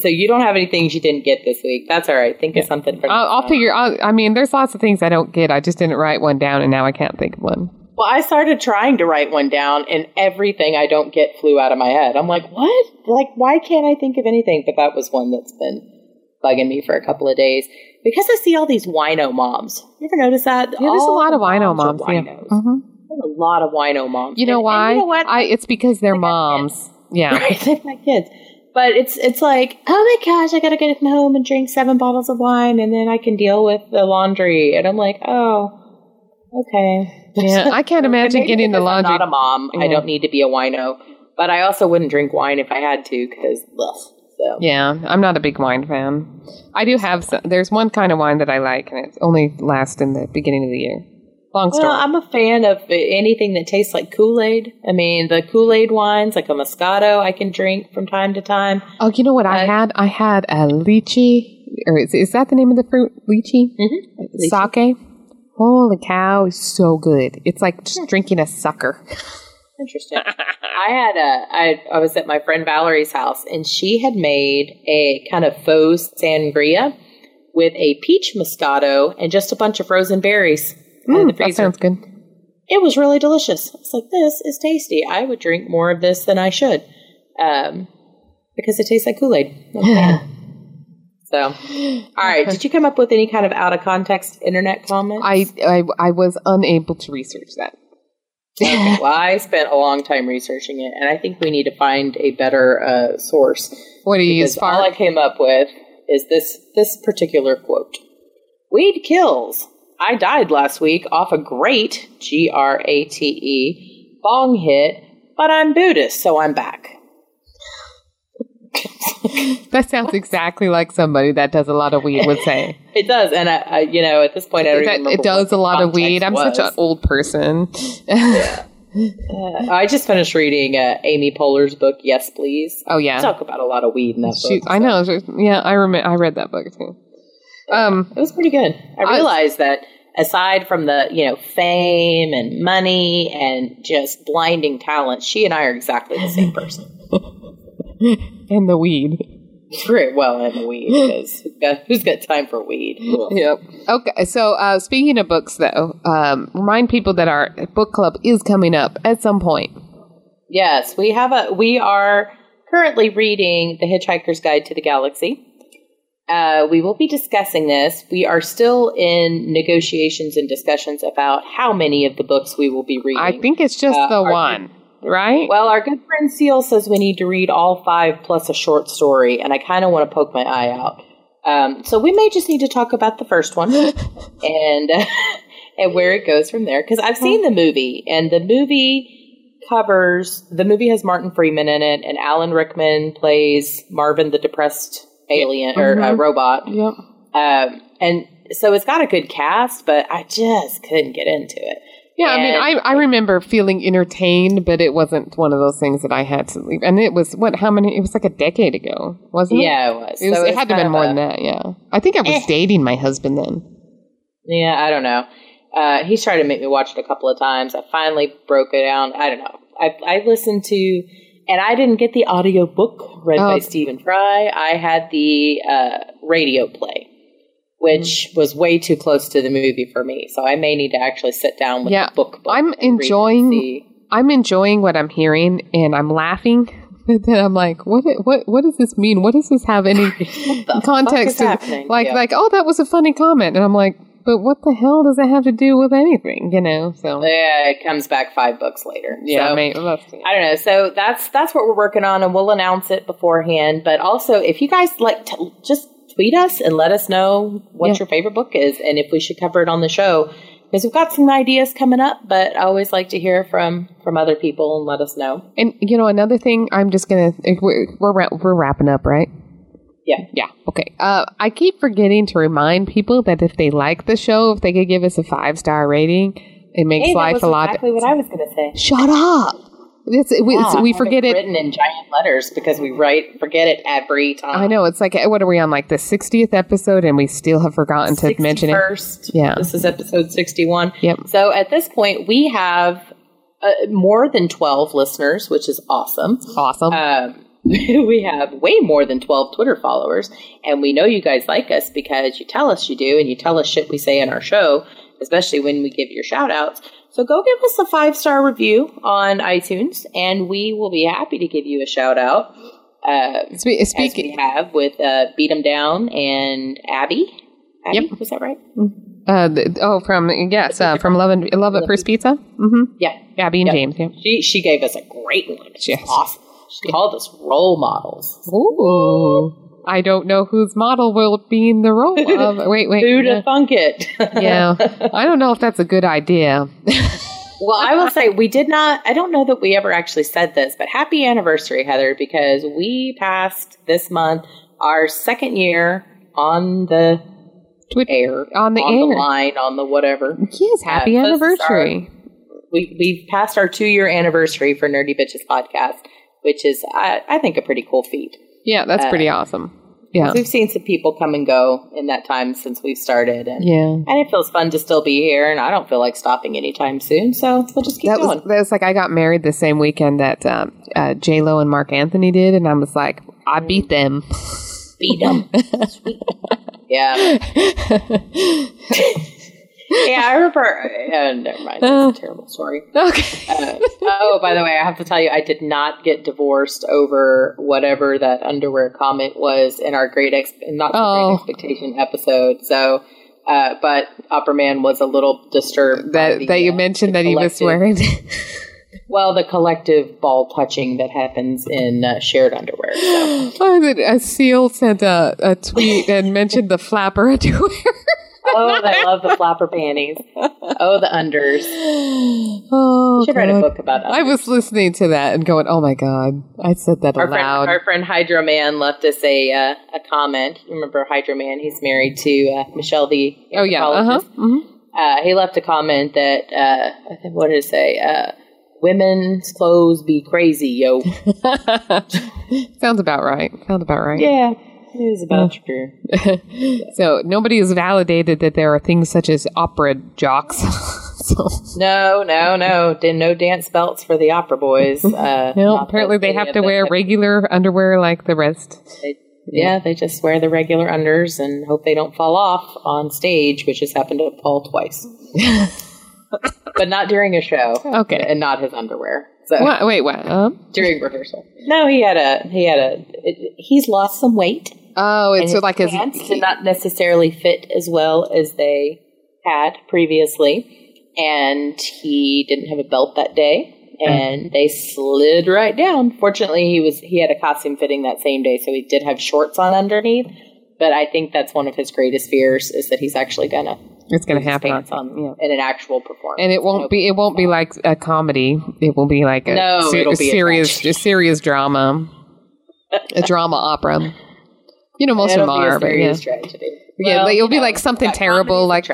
So you don't have any things you didn't get this week. That's all right. Think of something for I'll, I'll figure. I'll, I mean, there's lots of things I don't get. I just didn't write one down, and now I can't think of one. Well, I started trying to write one down, and everything I don't get flew out of my head. I'm like, what? Like, why can't I think of anything? But that was one that's been bugging me for a couple of days because I see all these wino moms. You ever notice that? Yeah, there's a lot of wino are moms. Yeah. Mhm. There's a lot of wino moms. You know And- and why? you know what? I, it's because they're They moms. Yeah. right? They've got kids. But it's it's like, oh my gosh, I gotta get home and drink seven bottles of wine and then I can deal with the laundry. And I'm like, oh, okay. Yeah, I can't imagine getting the because I'm laundry. not a mom. I don't need to be a wino. But I also wouldn't drink wine if I had to because, so. Yeah, I'm not a big wine fan. I do have some. There's one kind of wine that I like, and it only lasts in the beginning of the year. Long story. Well, I'm a fan of anything that tastes like Kool Aid. I mean, the Kool Aid wines, like a Moscato, I can drink from time to time. oh, you know what I I- had? I had a lychee, or is, is that the name of the fruit? Lychee? Mm-hmm. Sake. Holy cow, it's so good. It's like just drinking a sucker. Interesting. I had a I I was at my friend Valerie's house and she had made a kind of faux sangria with a peach moscato and just a bunch of frozen berries in the Mm, that sounds good. It was really delicious. I was like, this is tasty. I would drink more of this than I should. Um because it tastes like Kool-Aid. so all right. Did you come up with any kind of out of context internet comment? I, I I was unable to research that. Okay, well, I spent a long time researching it, and I think we need to find a better uh, source. What do you use? All I came up with is this this particular quote: "Weed kills. I died last week off a great G R A T E bong hit, but I'm Buddhist, so I'm back." That sounds exactly like somebody that does a lot of weed would say. It does, and I, I you know, at this point, I don't it does a lot of weed. I'm context such an old person. Uh, I just finished reading uh, Amy Poehler's book, Yes Please. oh yeah, Talk about a lot of weed in that Shoot, book. I know. Yeah, I remember. I read that book too. Um, It was pretty good. I I- realized that aside from the, you know, fame and money and just blinding talent, she and I are exactly the same person. and the weed. Right, well, and weed, because who's got, who's got time for weed? Yep. Okay. So, uh, speaking of books, though, um, remind people that our book club is coming up at some point. Yes, we have a. We are currently reading The Hitchhiker's Guide to the Galaxy. Uh, we will be discussing this. We are still in negotiations and discussions about how many of the books we will be reading. I think it's just Uh, the our- one, right? Well, our good friend Seal says we need to read all five plus a short story, and I kind of want to poke my eye out. Um, so we may just need to talk about the first one and and where it goes from there. Because I've seen the movie, and the movie covers the movie has Martin Freeman in it, and Alan Rickman plays Marvin, the depressed alien or uh, Mhm. robot. Yep. Um, and so it's got a good cast, but I just couldn't get into it. Yeah, I mean, I, I remember feeling entertained, but it wasn't one of those things that I had to leave. And it was what? How many? It was like a decade ago, wasn't it? Yeah, it was. It, was, So it it's had to have been more a- than that. Yeah, I think I was Eh. dating my husband then. Yeah, I don't know. Uh, he's tried to make me watch it a couple of times. I finally broke it down. I don't know. I, I listened to, and I didn't get the audio book read Oh. by Stephen Fry. I had the uh, radio play, which was way too close to the movie for me. So I may need to actually sit down with Yeah, the book. book I'm and and enjoying- I'm enjoying what I'm hearing, and I'm laughing. But then I'm like, what? What? What does this mean? What does this have any context? to- like, Yeah. like, oh, that was a funny comment, and I'm like, but what the hell does that have to do with anything? You know? So Yeah, it comes back five books later. yeah, So- maybe, let's. I don't know. So that's that's what we're working on, and we'll announce it beforehand. But also, if you guys like, to just tweet us and let us know what Yeah. your favorite book is, and if we should cover it on the show. Because we've got some ideas coming up, but I always like to hear from from other people and let us know. And you know, another thing, I'm just gonna we're we're, we're wrapping up, right? Yeah. Yeah. Okay. Uh, I keep forgetting to remind people that if they like the show, if they could give us a five star rating, it makes Hey, life a lot. exactly what I was going to say. Shut up. It's, we, Yeah, it's- we forget it. written in giant letters because we write forget it every time. I know. It's like what are we on? Like the 60th episode, and we still have forgotten to mention it. First, Yeah. This is episode sixty-one. Yep. So at this point, we have uh, more than twelve listeners, which is awesome. Awesome. Um, we have way more than 12 Twitter followers, and we know you guys like us because you tell us you do, and you tell us shit we say in our show, especially when we give your shout outs. So go give us a five star review on iTunes, and we will be happy to give you a shout out. Uh, Spe- as speaking. we have with uh, Beat 'em Down and Abby. Abby, Yep. was that right? Uh, the, oh, from yes, uh, from Love and Love at First Pizza. Mm-hmm. Yeah. Abby and Yep. James. Yeah. She she gave us a great one. It's Yes. awesome. She called us role models. Ooh. I don't know whose model will be in the role of. Wait, wait. Who to thunk it? yeah. I don't know if that's a good idea. Well, I will say we did not. I don't know that we ever actually said this, but happy anniversary, Heather, because we passed this month our second year on the air, On the on air. the line, on the whatever. Yes, happy Uh, anniversary. We we passed our two year anniversary for Nerdy Bitches podcast, which is I, I think a pretty cool feat. Yeah, that's uh, pretty awesome. Yeah. We've seen some people come and go in that time since we've started, and Yeah. and it feels fun to still be here. And I don't feel like stopping anytime soon, so we'll just keep That going. was, that was like I got married the same weekend that um, uh, J Lo and Marc Anthony did, and I was like, I beat them. Beat them. yeah. yeah, I remember. Uh, never mind. That's a terrible story. okay. Uh, oh, by the way, I have to tell you, I did not get divorced over whatever that underwear comment was in our great ex- not Oh. great expectation episode. So, uh, but Upperman was a little disturbed That the, that you uh, mentioned that he was wearing. Well, the collective ball touching that happens in uh, shared underwear. So. oh, a seal sent a, a tweet and mentioned the flapper underwear. Oh, I love the flapper panties. Oh, the unders. oh, We should write a book about that. I was listening to that and going, "Oh my god!" I said that our friend, aloud. our friend Hydro Man left us a uh, a comment. You Remember Hydro Man? He's married to uh, Michelle, the oh yeah, uh huh. anthropologist. Uh, he left a comment that uh, I think what did it say? Uh, Women's clothes be crazy, yo. Sounds about right. Sounds about right. yeah, it is about true. So nobody has validated that there are things such as opera jocks. so No, no, no. No dance belts for the opera boys. Uh, no, apparently they have to wear them- regular underwear like the rest. They, Yeah, they just wear the regular unders and hope they don't fall off on stage, which has happened to Paul twice. but not during a show. Okay. And not his underwear. So What, wait, what? Um, during rehearsal. No, he had a he had a it, he's lost some weight. Oh, it's so like his. pants did not necessarily fit as well as they had previously, and he didn't have a belt that day, mm. and they slid right down. Fortunately, he was he had a costume fitting that same day, so he did have shorts on underneath. But I think that's one of his greatest fears is that he's actually gonna It's gonna happen. pants on yeah. in an actual performance, And it won't be. It won't be like a comedy. It will be like a, No, se- it'll be a serious, a serious drama, a drama opera. You know, most It'll of them are, but yeah, tragedy. Yeah, Well, like, it'll you be know, like something terrible, like-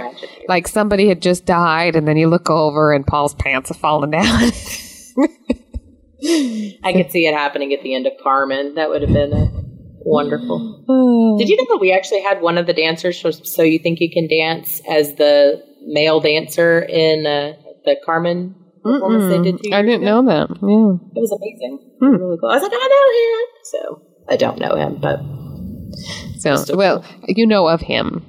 like somebody had just died, and then you look over and Paul's pants have fallen down. I could see it happening at the end of Carmen. That would have been wonderful. Did you know that we actually had one of the dancers for So You Think You Can Dance as the male dancer in uh, the Carmen performance they did two I didn't ago? know that. Yeah. It was amazing. Hmm. Really cool. I was like, I know him. So I don't know him, but So, Still well, you know of him.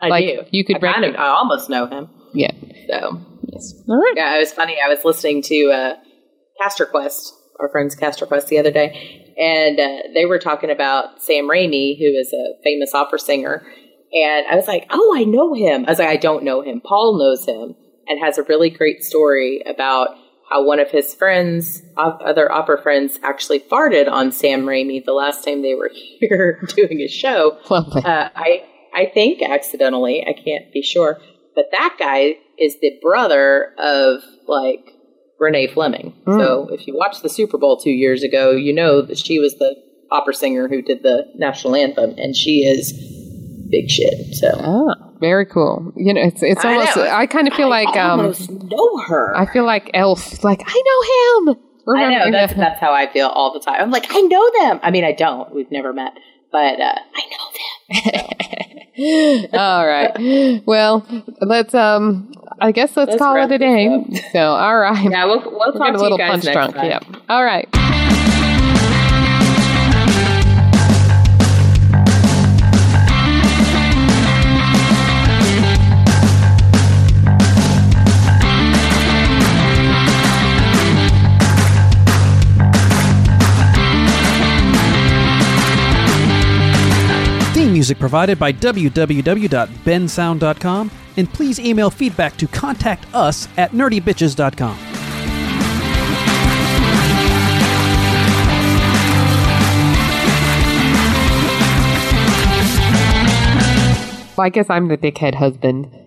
I Like, do. you could I kind of, I almost know him. Yeah. So Yes. All right. Yeah, it was funny. I was listening to uh, Caster Quest, our friends Caster Quest, the other day, and uh, they were talking about Sam Ramey, who is a famous opera singer. And I was like, "Oh, I know him." I was like, "I don't know him." Paul knows him and has a really great story about how one of his friends, other opera friends, actually farted on Sam Ramey the last time they were here doing a show. Uh, I I think accidentally. I can't be sure, but that guy is the brother of like Renee Fleming. So if you watched the Super Bowl two years ago, you know that she was the opera singer who did the national anthem, and she is big shit. So Oh, very cool. You know, it's it's I almost. know. I, kind of feel like I um. almost know her. I feel like Elf. Like I know him. I know that's that's how I feel all the time. I'm like, I know them. I mean, I don't. We've never met, but uh, I know them. all right. Well, let's um. I guess let's, Let's call it a day. So, all right. Yeah, we'll we'll talk a little you guys punch next drunk. time. Yep. All right. Music provided by www.bensound.com, and please email feedback to contact us at nerdybitches.com. I guess I'm the dickhead husband.